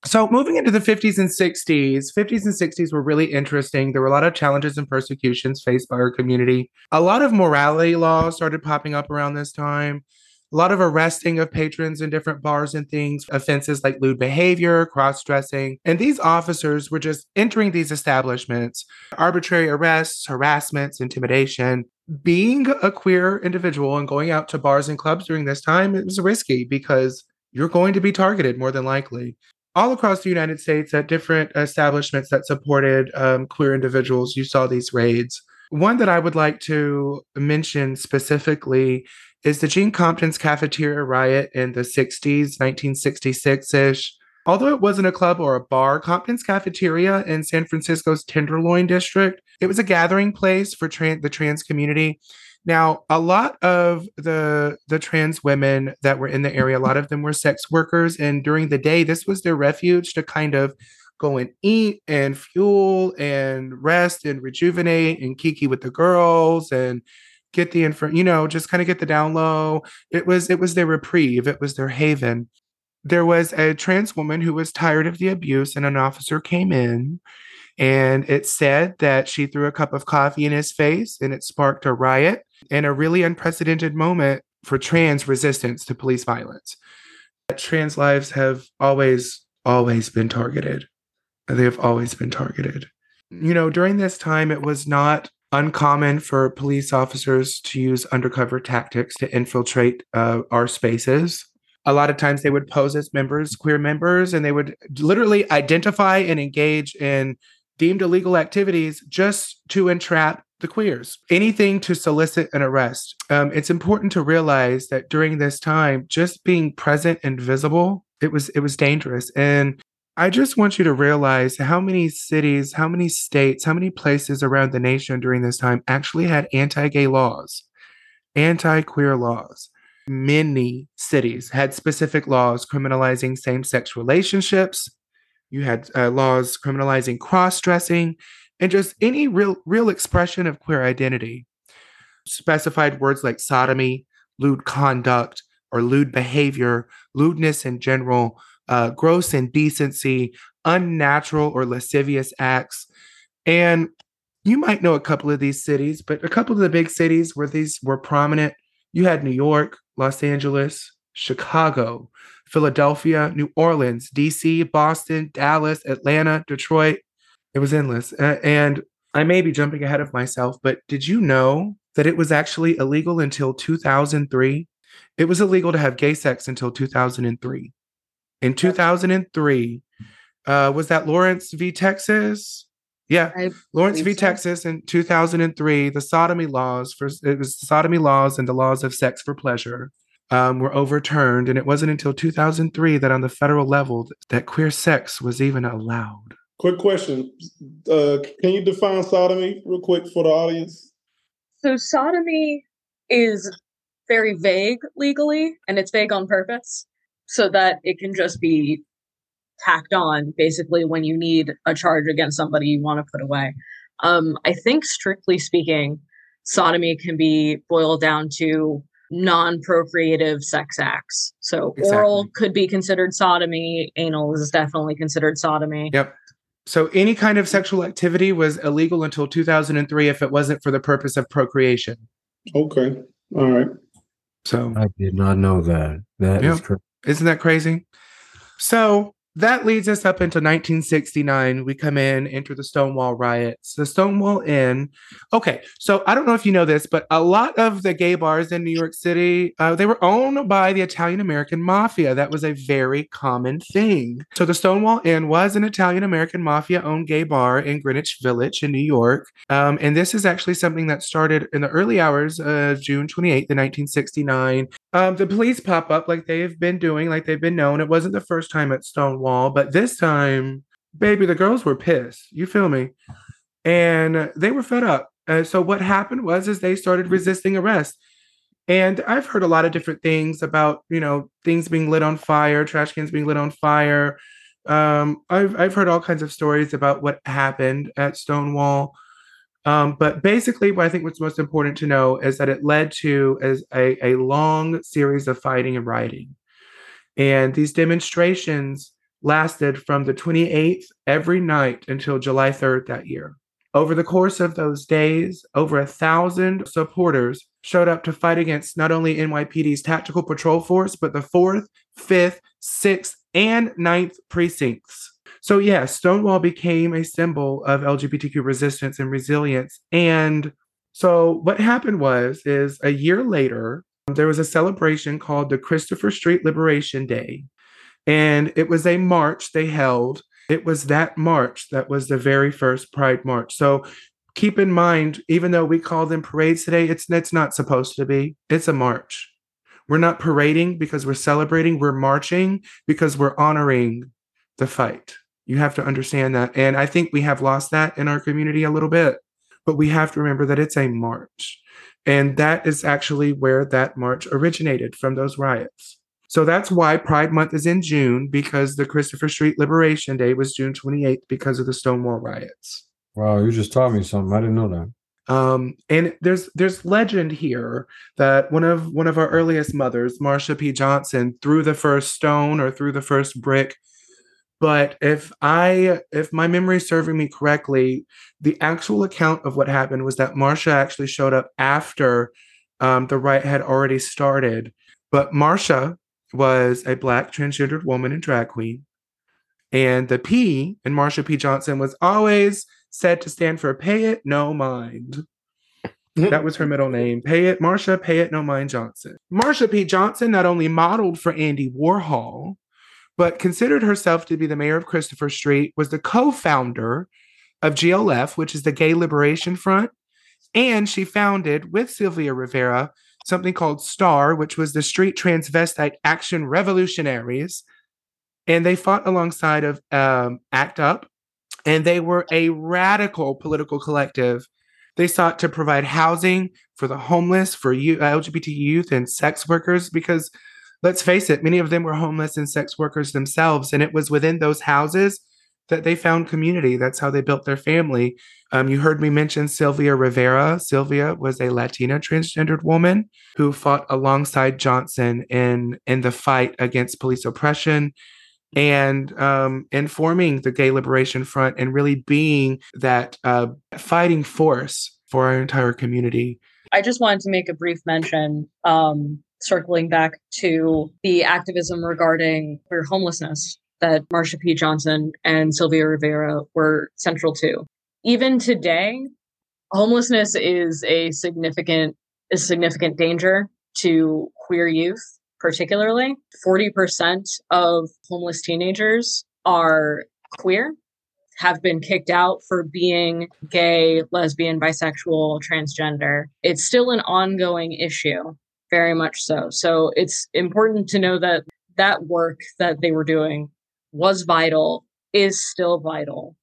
So moving into the 50s and 60s, 50s and 60s were really interesting. There were a lot of challenges and persecutions faced by our community. A lot of morality laws started popping up around this time. A lot of arresting of patrons in different bars and things, offenses like lewd behavior, cross dressing. And these officers were just entering these establishments, arbitrary arrests, harassments, intimidation. Being a queer individual and going out to bars and clubs during this time, it was risky because you're going to be targeted more than likely all across the United States at different establishments that supported um, queer individuals, you saw these raids. One that I would like to mention specifically is the Gene Compton's cafeteria riot in the 60s, 1966 ish. Although it wasn't a club or a bar, Compton's cafeteria in San Francisco's Tenderloin district, it was a gathering place for the trans community. Now, a lot of the the trans women that were in the area, a lot of them were sex workers, and during the day, this was their refuge to kind of go and eat and fuel and rest and rejuvenate and kiki with the girls and get the info, you know, just kind of get the down low. It was it was their reprieve, it was their haven. There was a trans woman who was tired of the abuse, and an officer came in and it said that she threw a cup of coffee in his face and it sparked a riot and a really unprecedented moment for trans resistance to police violence. Trans lives have always, always been targeted. They have always been targeted. You know, during this time, it was not uncommon for police officers to use undercover tactics to infiltrate uh, our spaces. A lot of times they would pose as members, queer members, and they would literally identify and engage in deemed illegal activities just to entrap the queers. Anything to solicit an arrest. Um, it's important to realize that during this time, just being present and visible, it was it was dangerous. And I just want you to realize how many cities, how many states, how many places around the nation during this time actually had anti-gay laws, anti-queer laws. Many cities had specific laws criminalizing same-sex relationships, you had uh, laws criminalizing cross-dressing and just any real real expression of queer identity specified words like sodomy lewd conduct or lewd behavior lewdness in general uh, gross indecency unnatural or lascivious acts and you might know a couple of these cities but a couple of the big cities where these were prominent you had new york los angeles chicago Philadelphia, New Orleans, DC, Boston, Dallas, Atlanta, Detroit. It was endless. Uh, and I may be jumping ahead of myself, but did you know that it was actually illegal until 2003? It was illegal to have gay sex until 2003. In 2003, uh, was that Lawrence v. Texas? Yeah, I Lawrence v. so. Texas in 2003, the sodomy laws for it was the sodomy laws and the laws of sex for pleasure um, were overturned, and it wasn't until 2003 that on the federal level that queer sex was even allowed. Quick question. Uh, can you define sodomy real quick for the audience? So sodomy is very vague legally, and it's vague on purpose, so that it can just be tacked on basically when you need a charge against somebody you want to put away. Um, I think, strictly speaking, sodomy can be boiled down to non-procreative sex acts. So oral could be considered sodomy. Anal is definitely considered sodomy. Yep. So any kind of sexual activity was illegal until 2003 if it wasn't for the purpose of procreation. Okay. All right. So I did not know that. That is Yeah. correct. Isn't that crazy? So that leads us up into 1969. We come in, enter the Stonewall riots. The Stonewall Inn. Okay, so I don't know if you know this, but a lot of the gay bars in New York City, uh, they were owned by the Italian American mafia. That was a very common thing. So the Stonewall Inn was an Italian American mafia-owned gay bar in Greenwich Village in New York, um, and this is actually something that started in the early hours of June 28th, 1969. Um, the police pop up like they've been doing, like they've been known. It wasn't the first time at Stonewall, but this time, baby, the girls were pissed. You feel me? and they were fed up. Uh, so what happened was is they started resisting arrest. And I've heard a lot of different things about, you know, things being lit on fire, trash cans being lit on fire. Um, I've I've heard all kinds of stories about what happened at Stonewall. Um, but basically, what I think what's most important to know is that it led to as a, a long series of fighting and rioting. And these demonstrations lasted from the 28th every night until July 3rd that year. Over the course of those days, over a thousand supporters showed up to fight against not only NYPD's tactical patrol force, but the 4th, 5th, 6th, and 9th precincts. So, yeah, Stonewall became a symbol of LGBTQ resistance and resilience. And so, what happened was, is a year later, there was a celebration called the Christopher Street Liberation Day. And it was a march they held it was that march that was the very first Pride March. So keep in mind, even though we call them parades today, it's it's not supposed to be. It's a march. We're not parading because we're celebrating. We're marching because we're honoring the fight. You have to understand that. And I think we have lost that in our community a little bit. But we have to remember that it's a march. And that is actually where that march originated from those riots. So that's why Pride Month is in June because the Christopher Street Liberation Day was June 28th because of the Stonewall riots. Wow, you just taught me something. I didn't know that. Um, and there's there's legend here that one of one of our earliest mothers, Marsha P. Johnson, threw the first stone or threw the first brick. But if I if my memory is serving me correctly, the actual account of what happened was that Marsha actually showed up after um, the riot had already started. But Marsha was a black transgendered woman and drag queen. And the P in Marsha P. Johnson was always said to stand for Pay It No Mind. that was her middle name. Pay It, Marsha Pay It No Mind Johnson. Marsha P. Johnson not only modeled for Andy Warhol, but considered herself to be the mayor of Christopher Street, was the co-founder of GLF, which is the Gay Liberation Front. And she founded with Sylvia Rivera something called STAR, which was the Street Transvestite Action Revolutionaries. And they fought alongside of um, ACT UP, and they were a radical political collective. They sought to provide housing for the homeless, for youth, LGBT youth, and sex workers, because let's face it, many of them were homeless and sex workers themselves. And it was within those houses that they found community. That's how they built their family. Um, you heard me mention Sylvia Rivera. Sylvia was a Latina transgendered woman who fought alongside Johnson in in the fight against police oppression and um, forming the Gay Liberation Front and really being that uh, fighting force for our entire community. I just wanted to make a brief mention, um, circling back to the activism regarding queer homelessness that Marsha P. Johnson and Sylvia Rivera were central to. Even today, homelessness is a significant a significant danger to queer youth, particularly. 40% of homeless teenagers are queer, have been kicked out for being gay, lesbian, bisexual, transgender. It's still an ongoing issue, very much so. So it's important to know that that work that they were doing was vital, is still vital.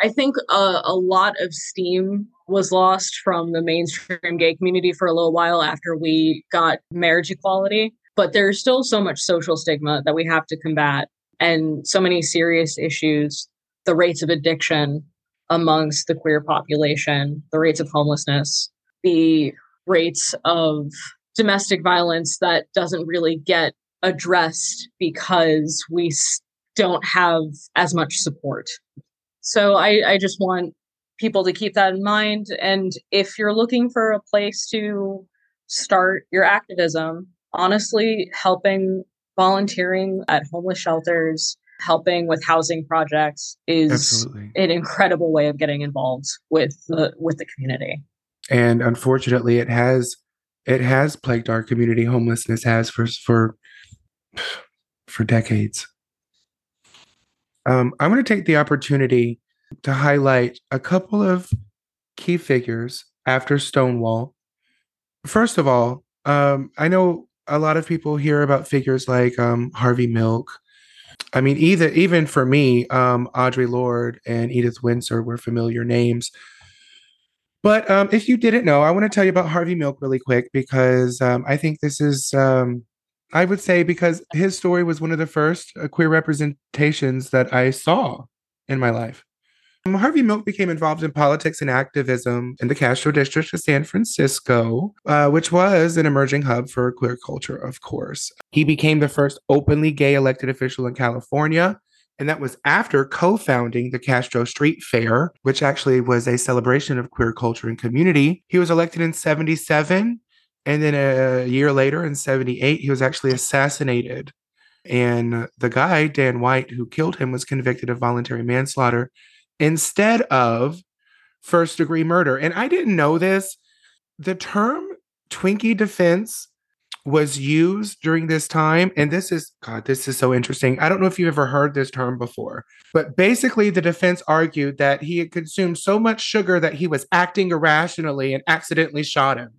I think a, a lot of steam was lost from the mainstream gay community for a little while after we got marriage equality, but there's still so much social stigma that we have to combat and so many serious issues the rates of addiction amongst the queer population, the rates of homelessness, the rates of domestic violence that doesn't really get addressed because we don't have as much support. So I, I just want people to keep that in mind. And if you're looking for a place to start your activism, honestly, helping volunteering at homeless shelters, helping with housing projects is Absolutely. an incredible way of getting involved with the with the community. And unfortunately, it has it has plagued our community. Homelessness has for for for decades. Um, I'm going to take the opportunity to highlight a couple of key figures after Stonewall. First of all, um, I know a lot of people hear about figures like um, Harvey Milk I mean, either even for me, um, Audre Lorde and Edith Windsor were familiar names. But um, if you didn't know, I want to tell you about Harvey Milk really quick because um, I think this is, um, I would say, because his story was one of the first uh, queer representations that I saw in my life. Um, Harvey Milk became involved in politics and activism in the Castro district of San Francisco, uh, which was an emerging hub for queer culture, of course. He became the first openly gay elected official in California. And that was after co founding the Castro Street Fair, which actually was a celebration of queer culture and community. He was elected in 77. And then a year later, in 78, he was actually assassinated. And the guy, Dan White, who killed him, was convicted of voluntary manslaughter instead of first degree murder. And I didn't know this. The term Twinkie defense was used during this time. And this is, God, this is so interesting. I don't know if you've ever heard this term before, but basically, the defense argued that he had consumed so much sugar that he was acting irrationally and accidentally shot him.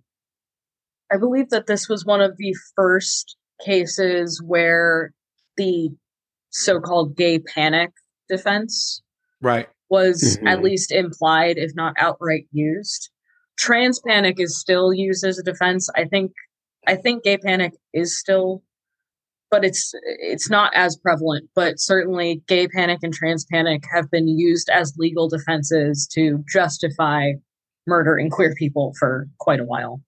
I believe that this was one of the first cases where the so called gay panic defense right was mm-hmm. at least implied, if not outright used. Trans panic is still used as a defense. I think I think gay panic is still but it's it's not as prevalent but certainly gay panic and trans panic have been used as legal defenses to justify murdering queer people for quite a while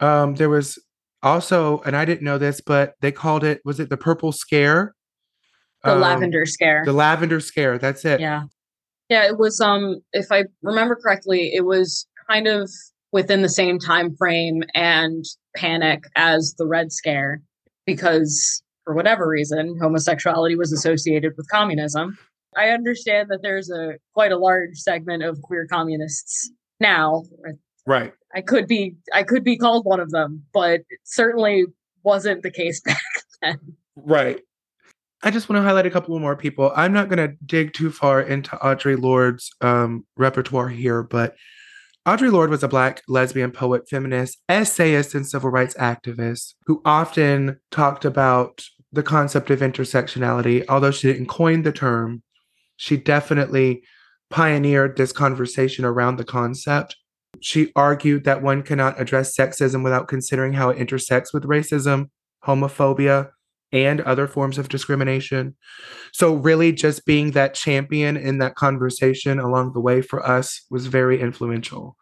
um there was also and i didn't know this but they called it was it the purple scare the um, lavender scare the lavender scare that's it yeah yeah, it was um if I remember correctly, it was kind of within the same time frame and panic as the Red Scare because for whatever reason homosexuality was associated with communism. I understand that there's a quite a large segment of queer communists now. Right. I could be I could be called one of them, but it certainly wasn't the case back then. Right. I just want to highlight a couple more people. I'm not going to dig too far into Audre Lorde's um, repertoire here, but Audre Lorde was a Black lesbian poet, feminist, essayist, and civil rights activist who often talked about the concept of intersectionality. Although she didn't coin the term, she definitely pioneered this conversation around the concept. She argued that one cannot address sexism without considering how it intersects with racism, homophobia, and other forms of discrimination. So, really, just being that champion in that conversation along the way for us was very influential.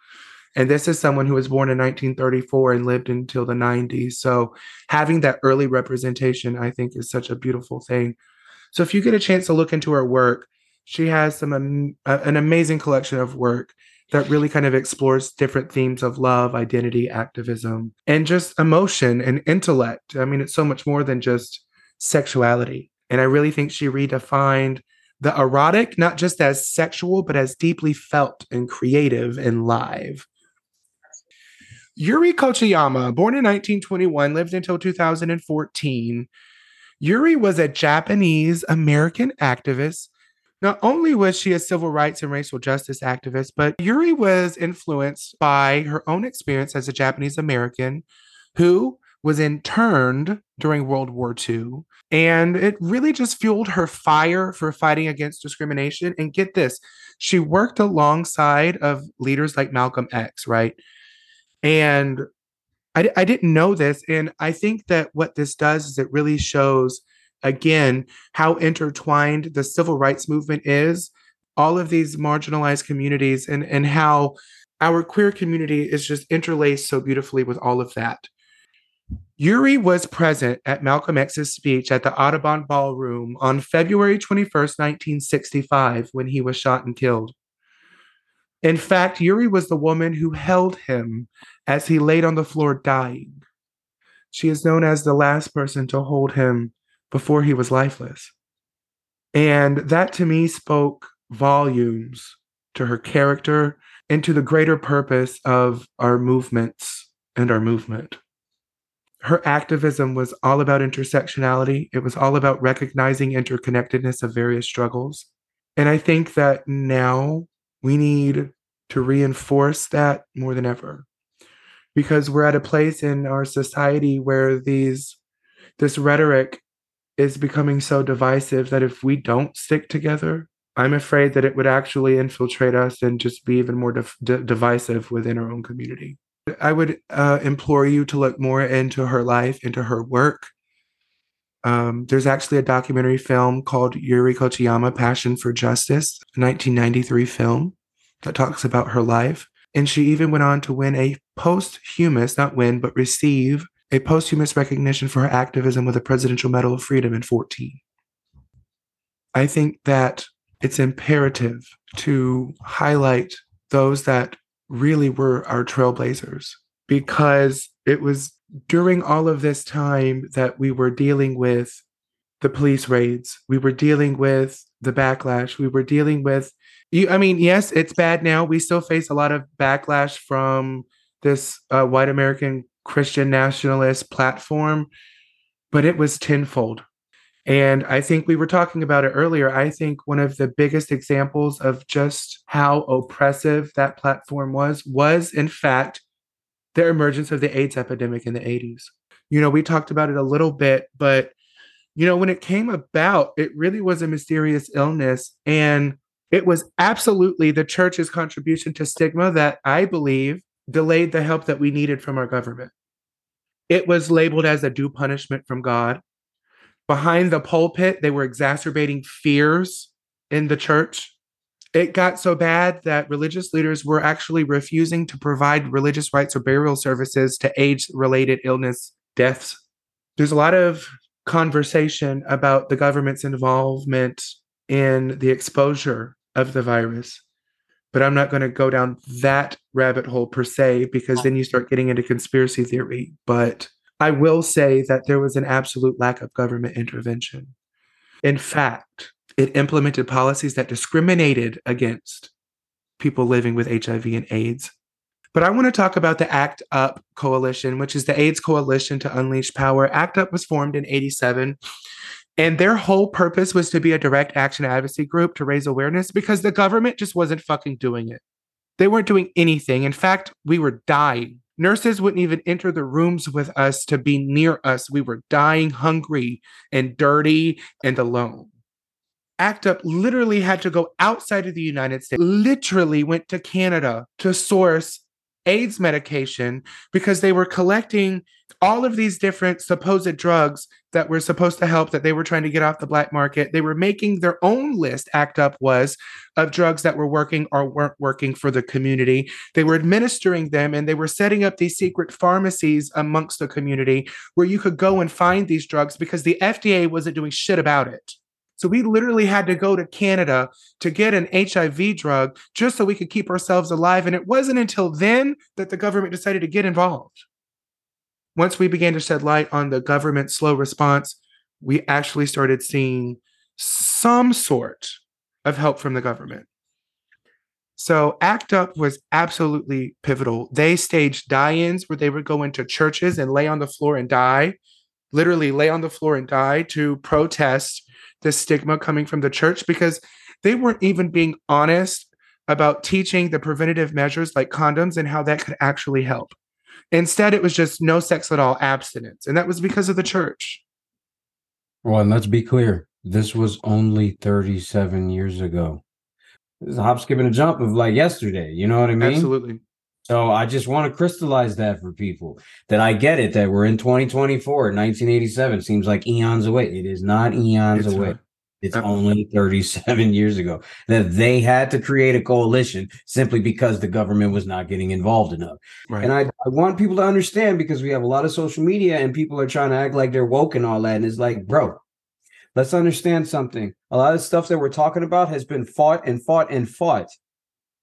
And this is someone who was born in 1934 and lived until the 90s. So, having that early representation, I think, is such a beautiful thing. So, if you get a chance to look into her work, she has some um, an amazing collection of work that really kind of explores different themes of love, identity, activism, and just emotion and intellect. I mean, it's so much more than just sexuality. And I really think she redefined the erotic, not just as sexual, but as deeply felt and creative and live. Yuri Kochiyama, born in 1921, lived until 2014. Yuri was a Japanese American activist not only was she a civil rights and racial justice activist, but Yuri was influenced by her own experience as a Japanese American who was interned during World War II. And it really just fueled her fire for fighting against discrimination. And get this, she worked alongside of leaders like Malcolm X, right? And I, I didn't know this. And I think that what this does is it really shows again how intertwined the civil rights movement is all of these marginalized communities and and how our queer community is just interlaced so beautifully with all of that Yuri was present at Malcolm X's speech at the Audubon Ballroom on February 21st, 1965, when he was shot and killed. In fact, Yuri was the woman who held him as he laid on the floor dying. She is known as the last person to hold him before he was lifeless. And that to me spoke volumes to her character and to the greater purpose of our movements and our movement. Her activism was all about intersectionality. It was all about recognizing interconnectedness of various struggles. And I think that now we need to reinforce that more than ever because we're at a place in our society where these this rhetoric is becoming so divisive that if we don't stick together, I'm afraid that it would actually infiltrate us and just be even more de- divisive within our own community. I would uh, implore you to look more into her life, into her work. Um, there's actually a documentary film called Yuri Kochiyama Passion for Justice, a 1993 film that talks about her life. And she even went on to win a posthumous, not win, but receive a posthumous recognition for her activism with a Presidential Medal of Freedom in 14. I think that it's imperative to highlight those that really were our trailblazers because it was during all of this time that we were dealing with the police raids, we were dealing with the backlash, we were dealing with you, I mean, yes, it's bad now. We still face a lot of backlash from this uh, white American Christian nationalist platform, but it was tenfold. And I think we were talking about it earlier. I think one of the biggest examples of just how oppressive that platform was, was in fact the emergence of the AIDS epidemic in the 80s. You know, we talked about it a little bit, but, you know, when it came about, it really was a mysterious illness. And it was absolutely the church's contribution to stigma that I believe delayed the help that we needed from our government. It was labeled as a due punishment from God. Behind the pulpit, they were exacerbating fears in the church. It got so bad that religious leaders were actually refusing to provide religious rites or burial services to AIDS related illness deaths. There's a lot of conversation about the government's involvement in the exposure of the virus. But I'm not going to go down that rabbit hole per se, because then you start getting into conspiracy theory. But I will say that there was an absolute lack of government intervention. In fact, it implemented policies that discriminated against people living with HIV and AIDS. But I want to talk about the ACT UP coalition, which is the AIDS Coalition to Unleash Power. ACT UP was formed in 87 and their whole purpose was to be a direct action advocacy group to raise awareness because the government just wasn't fucking doing it. They weren't doing anything. In fact, we were dying. Nurses wouldn't even enter the rooms with us to be near us. We were dying hungry and dirty and alone. ACT UP literally had to go outside of the United States, literally went to Canada to source AIDS medication because they were collecting all of these different supposed drugs that were supposed to help that they were trying to get off the black market. They were making their own list, ACT UP was, of drugs that were working or weren't working for the community. They were administering them and they were setting up these secret pharmacies amongst the community where you could go and find these drugs because the FDA wasn't doing shit about it. So we literally had to go to Canada to get an HIV drug just so we could keep ourselves alive. And it wasn't until then that the government decided to get involved. Once we began to shed light on the government's slow response, we actually started seeing some sort of help from the government. So ACT UP was absolutely pivotal. They staged die-ins where they would go into churches and lay on the floor and die, literally lay on the floor and die to protest the stigma coming from the church because they weren't even being honest about teaching the preventative measures like condoms and how that could actually help. Instead, it was just no sex at all, abstinence. And that was because of the church. Well, and let's be clear this was only 37 years ago. This is a hop, skip, and a jump of like yesterday. You know what I mean? Absolutely. So I just want to crystallize that for people that I get it that we're in 2024, 1987 seems like eons away. It is not eons it's away. Not. It's only 37 years ago that they had to create a coalition simply because the government was not getting involved enough. Right. And I, I want people to understand because we have a lot of social media and people are trying to act like they're woke and all that. And it's like, bro, let's understand something. A lot of stuff that we're talking about has been fought and fought and fought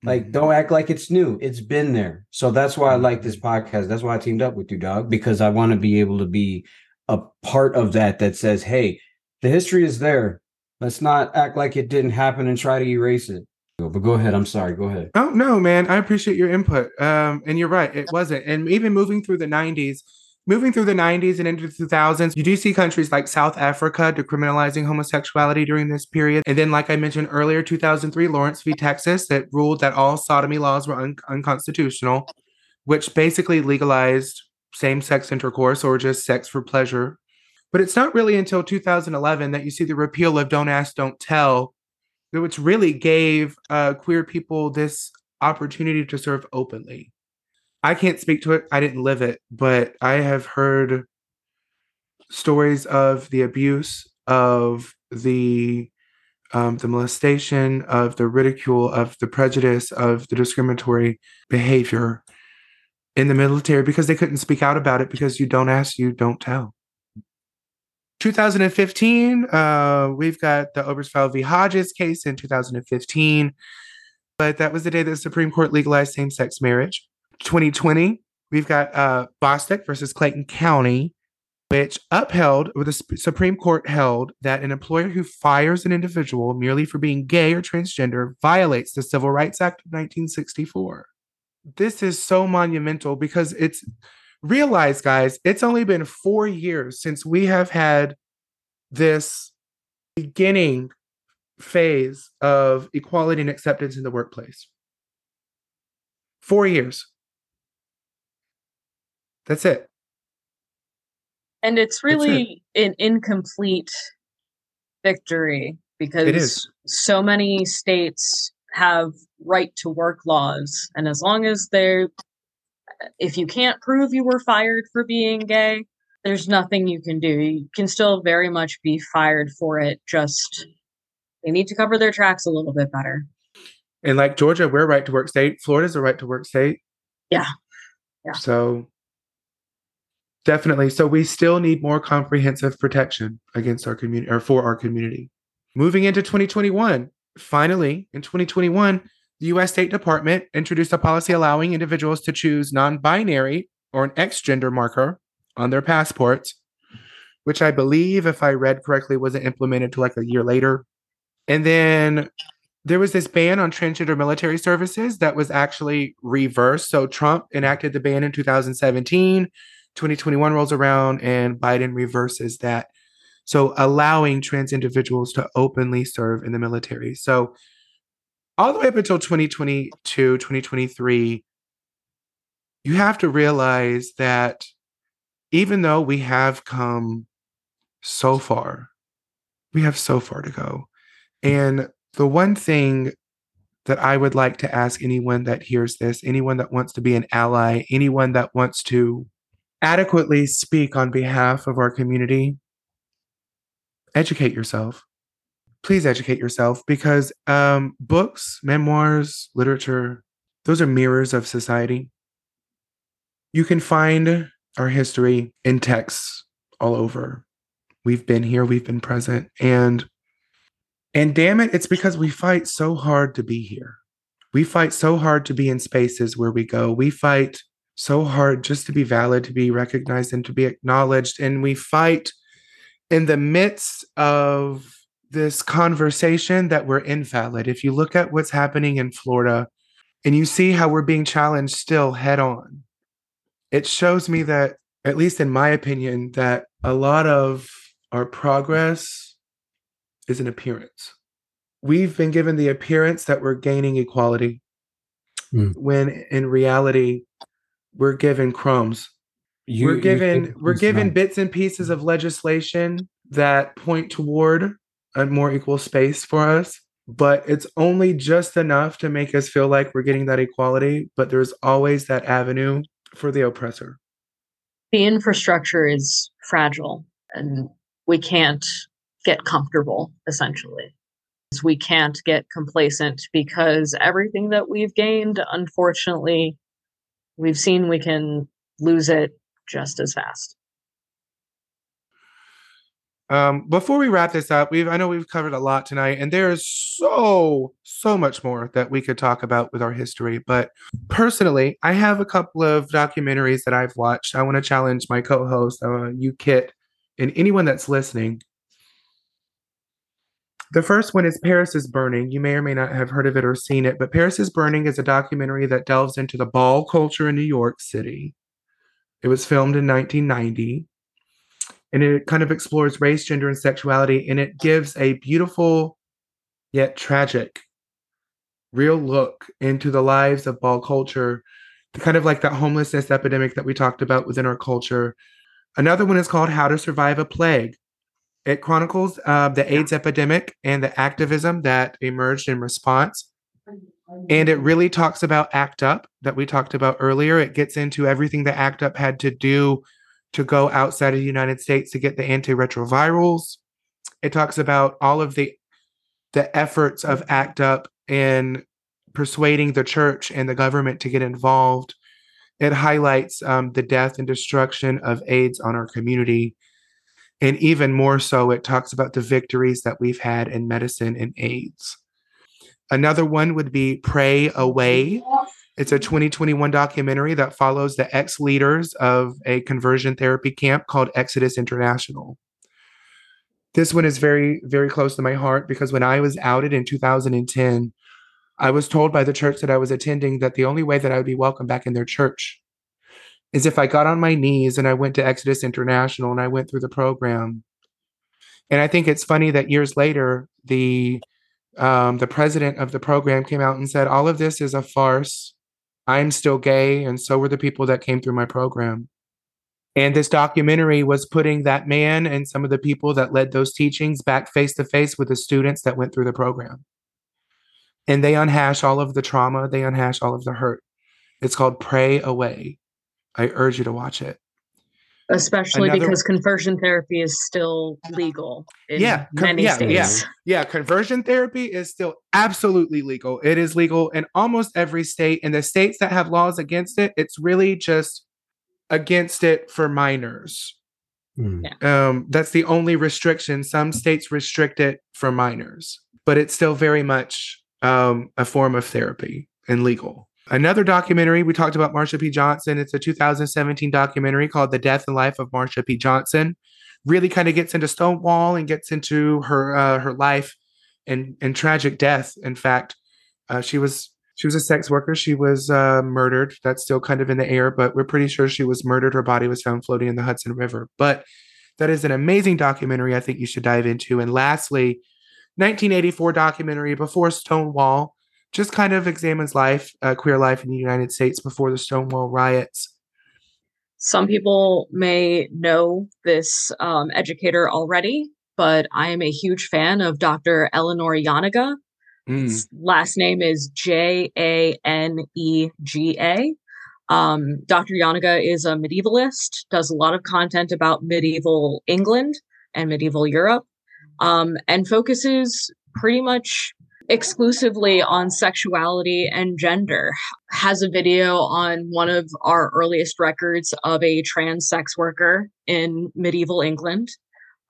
like, mm-hmm. don't act like it's new. It's been there. So that's why I like this mm-hmm. podcast. That's why I teamed up with you, dog, because I want to be able to be a part of that that says, hey, the history is there. Let's not act like it didn't happen and try to erase it. But go ahead. I'm sorry. Go ahead. Oh no, man. I appreciate your input. Um, and you're right. It wasn't. And even moving through the 90s, Moving through the 90s and into the 2000s, you do see countries like South Africa decriminalizing homosexuality during this period. And then, like I mentioned earlier, 2003, Lawrence v. Texas, that ruled that all sodomy laws were un- unconstitutional, which basically legalized same sex intercourse or just sex for pleasure. But it's not really until 2011 that you see the repeal of Don't Ask, Don't Tell, which really gave uh, queer people this opportunity to serve openly. I can't speak to it, I didn't live it, but I have heard stories of the abuse, of the um, the molestation, of the ridicule, of the prejudice, of the discriminatory behavior in the military because they couldn't speak out about it because you don't ask, you don't tell. 2015, uh, we've got the Obergefell v. Hodges case in 2015, but that was the day that the Supreme Court legalized same sex marriage. 2020, we've got uh, Bostock versus Clayton County, which upheld, or the Supreme Court held, that an employer who fires an individual merely for being gay or transgender violates the Civil Rights Act of 1964. This is so monumental because it's realize, guys, it's only been four years since we have had this beginning phase of equality and acceptance in the workplace. Four years. That's it. And it's really it. an incomplete victory because so many states have right to work laws. And as long as they're, if you can't prove you were fired for being gay, there's nothing you can do. You can still very much be fired for it. Just they need to cover their tracks a little bit better. And like Georgia, we're a right to work state. Florida's a right to work state. Yeah. Yeah. So definitely. So we still need more comprehensive protection against our community or for our community. Moving into 2021, finally, in 2021, the US State Department introduced a policy allowing individuals to choose non binary or an X gender marker on their passports, which I believe, if I read correctly, wasn't implemented to like a year later. And then there was this ban on transgender military services that was actually reversed. So Trump enacted the ban in 2017. 2021 rolls around and Biden reverses that. So allowing trans individuals to openly serve in the military. So all the way up until 2022, 2023, you have to realize that even though we have come so far, we have so far to go. And the one thing that I would like to ask anyone that hears this, anyone that wants to be an ally, anyone that wants to adequately speak on behalf of our community, educate yourself. Please educate yourself because um, books, memoirs, literature, those are mirrors of society. You can find our history in texts all over. We've been here, we've been present, and and damn it, it's because we fight so hard to be here. We fight so hard to be in spaces where we go. We fight so hard just to be valid, to be recognized, and to be acknowledged. And we fight in the midst of this conversation that we're invalid. If you look at what's happening in Florida and you see how we're being challenged still head on, it shows me that, at least in my opinion, that a lot of our progress is an appearance. We've been given the appearance that we're gaining equality, mm. when in reality, we're given crumbs. You, we're given we're given bits and pieces of legislation that point toward a more equal space for us, but it's only just enough to make us feel like we're getting that equality, but there's always that avenue for the oppressor. The infrastructure is fragile and we can't get comfortable essentially. We can't get complacent because everything that we've gained unfortunately we've seen we can lose it just as fast. Um, before we wrap this up, we've I know we've covered a lot tonight, and there is so so much more that we could talk about with our history. But personally, I have a couple of documentaries that I've watched. I want to challenge my co-host, uh, you Kit, and anyone that's listening the first one is Paris is Burning. You may or may not have heard of it or seen it, but Paris is Burning is a documentary that delves into the ball culture in New York City. It was filmed in 1990 and it kind of explores race, gender, and sexuality. And it gives a beautiful yet tragic real look into the lives of ball culture, the kind of like that homelessness epidemic that we talked about within our culture. Another one is called How to Survive a Plague. It chronicles uh, the AIDS epidemic and the activism that emerged in response. And it really talks about ACT UP that we talked about earlier. It gets into everything that ACT UP had to do to go outside of the United States to get the antiretrovirals. It talks about all of the the efforts of ACT UP in persuading the church and the government to get involved. It highlights um, the death and destruction of AIDS on our community. And even more so, it talks about the victories that we've had in medicine and AIDS. Another one would be Pray Away. It's a 2021 documentary that follows the ex leaders of a conversion therapy camp called Exodus International. This one is very, very close to my heart because when I was outed in 2010, I was told by the church that I was attending that the only way that I would be welcome back in their church is if I got on my knees and I went to Exodus International and I went through the program. And I think it's funny that years later, the um, the president of the program came out and said, "All of this is a farce. I'm still gay, and so were the people that came through my program." And this documentary was putting that man and some of the people that led those teachings back face to face with the students that went through the program. And they unhash all of the trauma, they unhash all of the hurt. It's called Pray Away. I urge you to watch it. Especially Another, because conversion therapy is still legal in yeah, many yeah, states. Yeah, yeah, conversion therapy is still absolutely legal. It is legal in almost every state. In the states that have laws against it, it's really just against it for minors. Mm. Yeah. Um, that's the only restriction. Some states restrict it for minors, but it's still very much um, a form of therapy and legal. Another documentary, we talked about Marsha P. Johnson. It's a 2017 documentary called The Death and Life of Marsha P. Johnson. Really kind of gets into Stonewall and gets into her uh, her life and and tragic death. In fact, uh, she was she was a sex worker. She was uh, murdered. That's still kind of in the air, but we're pretty sure she was murdered. Her body was found floating in the Hudson River. But that is an amazing documentary. I think you should dive into. And lastly, 1984 documentary before Stonewall just kind of examines life, uh, queer life in the United States before the Stonewall riots. Some people may know this um, educator already, but I am a huge fan of Dr. Eleanor Janega. Mm. Last name is J A N E G A. Um, Dr. Janega is a medievalist, does a lot of content about medieval England and medieval Europe, um, and focuses pretty much exclusively on sexuality and gender. Has a video on one of our earliest records of a trans sex worker in medieval England.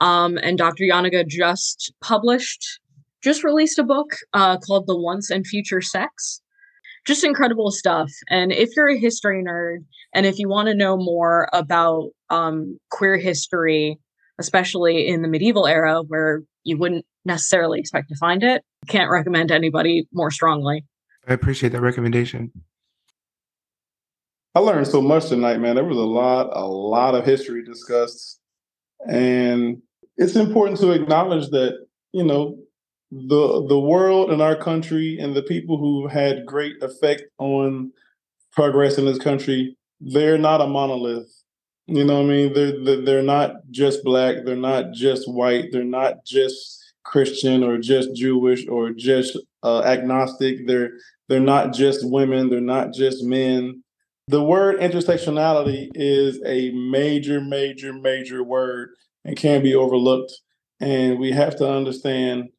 Um, and Dr. Janega just published, just released a book uh, called The Once and Future Sex. Just incredible stuff. And if you're a history nerd and if you want to know more about um, queer history, especially in the medieval era where you wouldn't necessarily expect to find it. Can't recommend anybody more strongly. I appreciate that recommendation. I learned so much tonight, man. There was a lot, a lot of history discussed. And it's important to acknowledge that, you know, the the world and our country and the people who had great effect on progress in this country, they're not a monolith. You know what I mean? They're they're not just black, they're not just white, they're not just Christian or just Jewish or just uh, agnostic. They're they're not just women. They're not just men. The word intersectionality is a major, major, major word and can be overlooked. And we have to understand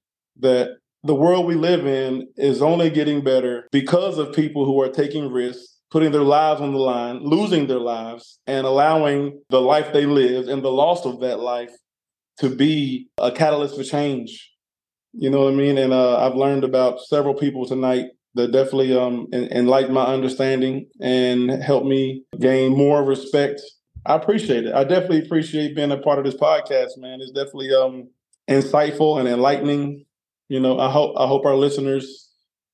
that the world we live in is only getting better because of people who are taking risks, putting their lives on the line, losing their lives, and allowing the life they lived and the loss of that life to be a catalyst for change. You know what I mean? And uh, I've learned about several people tonight that definitely um, enlightened my understanding and helped me gain more respect. I appreciate it. I definitely appreciate being a part of this podcast, man. It's definitely um, insightful and enlightening. You know, I hope I hope our listeners,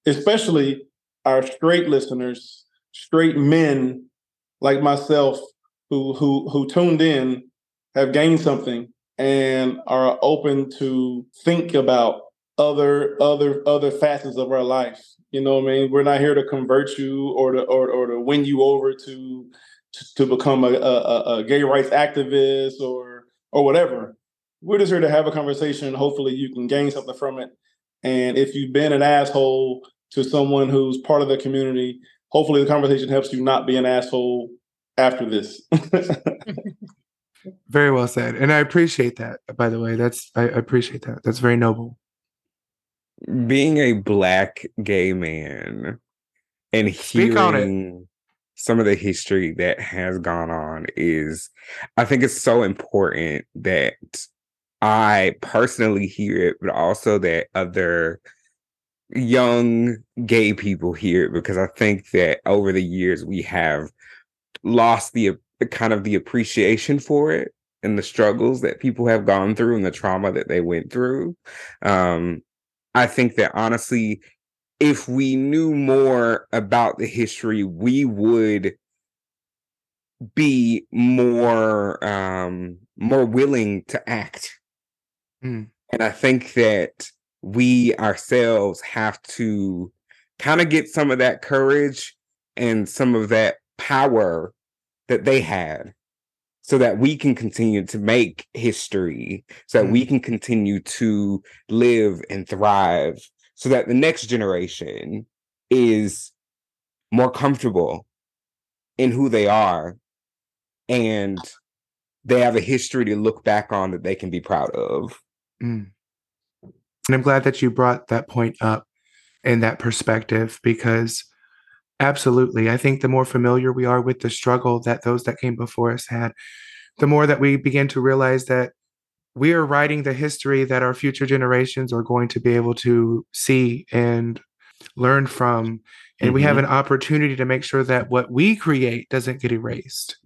especially our straight listeners, straight men like myself, who who who tuned in, have gained something and are open to think about other other other facets of our life. You know what I mean? We're not here to convert you or to or, or to win you over to to, become a, a, a gay rights activist or or whatever. We're just here to have a conversation. Hopefully, you can gain something from it. And if you've been an asshole to someone who's part of the community, hopefully the conversation helps you not be an asshole after this. very well said. And I appreciate that, by the way. That's I appreciate that. That's very noble. Being a black gay man and Speak hearing some of the history that has gone on is I think it's so important that I personally hear it, but also that other young gay people hear it because I think that over the years we have lost the kind of the appreciation for it and the struggles that people have gone through and the trauma that they went through. Um, I think that honestly, if we knew more about the history, we would be more um more willing to act. Mm. And I think that we ourselves have to kind of get some of that courage and some of that power that they had so that we can continue to make history so that we can continue to live and thrive so that the next generation is more comfortable in who they are and they have a history to look back on that they can be proud of Mm. And I'm glad that you brought that point up and that perspective because absolutely, I think the more familiar we are with the struggle that those that came before us had, the more that we begin to realize that we are writing the history that our future generations are going to be able to see and learn from. And we have an opportunity to make sure that what we create doesn't get erased.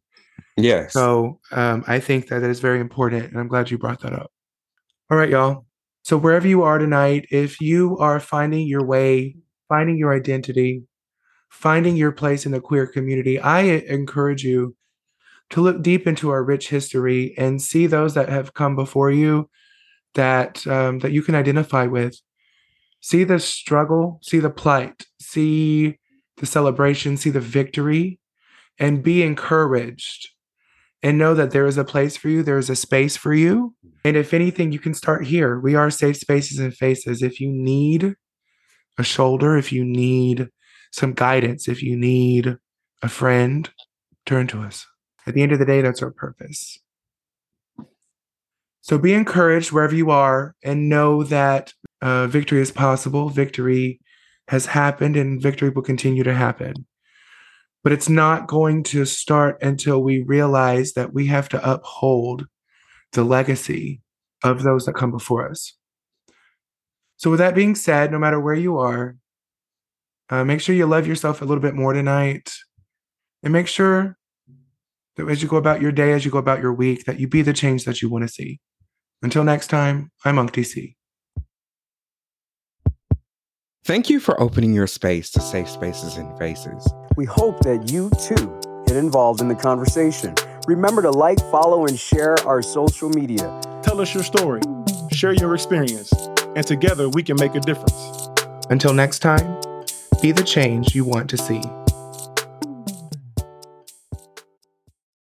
yes So um, I think that, that is very important, and I'm glad you brought that up. All right, y'all. So wherever you are tonight, if you are finding your way, finding your identity, finding your place in the queer community, I encourage you to look deep into our rich history and see those that have come before you that um, that you can identify with. See the struggle, see the plight, see the celebration, see the victory, and be encouraged and know that there is a place for you, there is a space for you. And if anything, you can start here. We are safe spaces and faces. If you need a shoulder, if you need some guidance, if you need a friend, turn to us. At the end of the day, that's our purpose. So be encouraged wherever you are and know that uh, victory is possible. Victory has happened and victory will continue to happen but it's not going to start until we realize that we have to uphold the legacy of those that come before us. So, with that being said, no matter where you are, uh, make sure you love yourself a little bit more tonight. And make sure that as you go about your day, as you go about your week, that you be the change that you want to see. Until next time, I'm Unc DC. Thank you for opening your space to safe spaces and faces. We hope that you too get involved in the conversation. Remember to like, follow, and share our social media. Tell us your story, share your experience, and together we can make a difference. Until next time, be the change you want to see.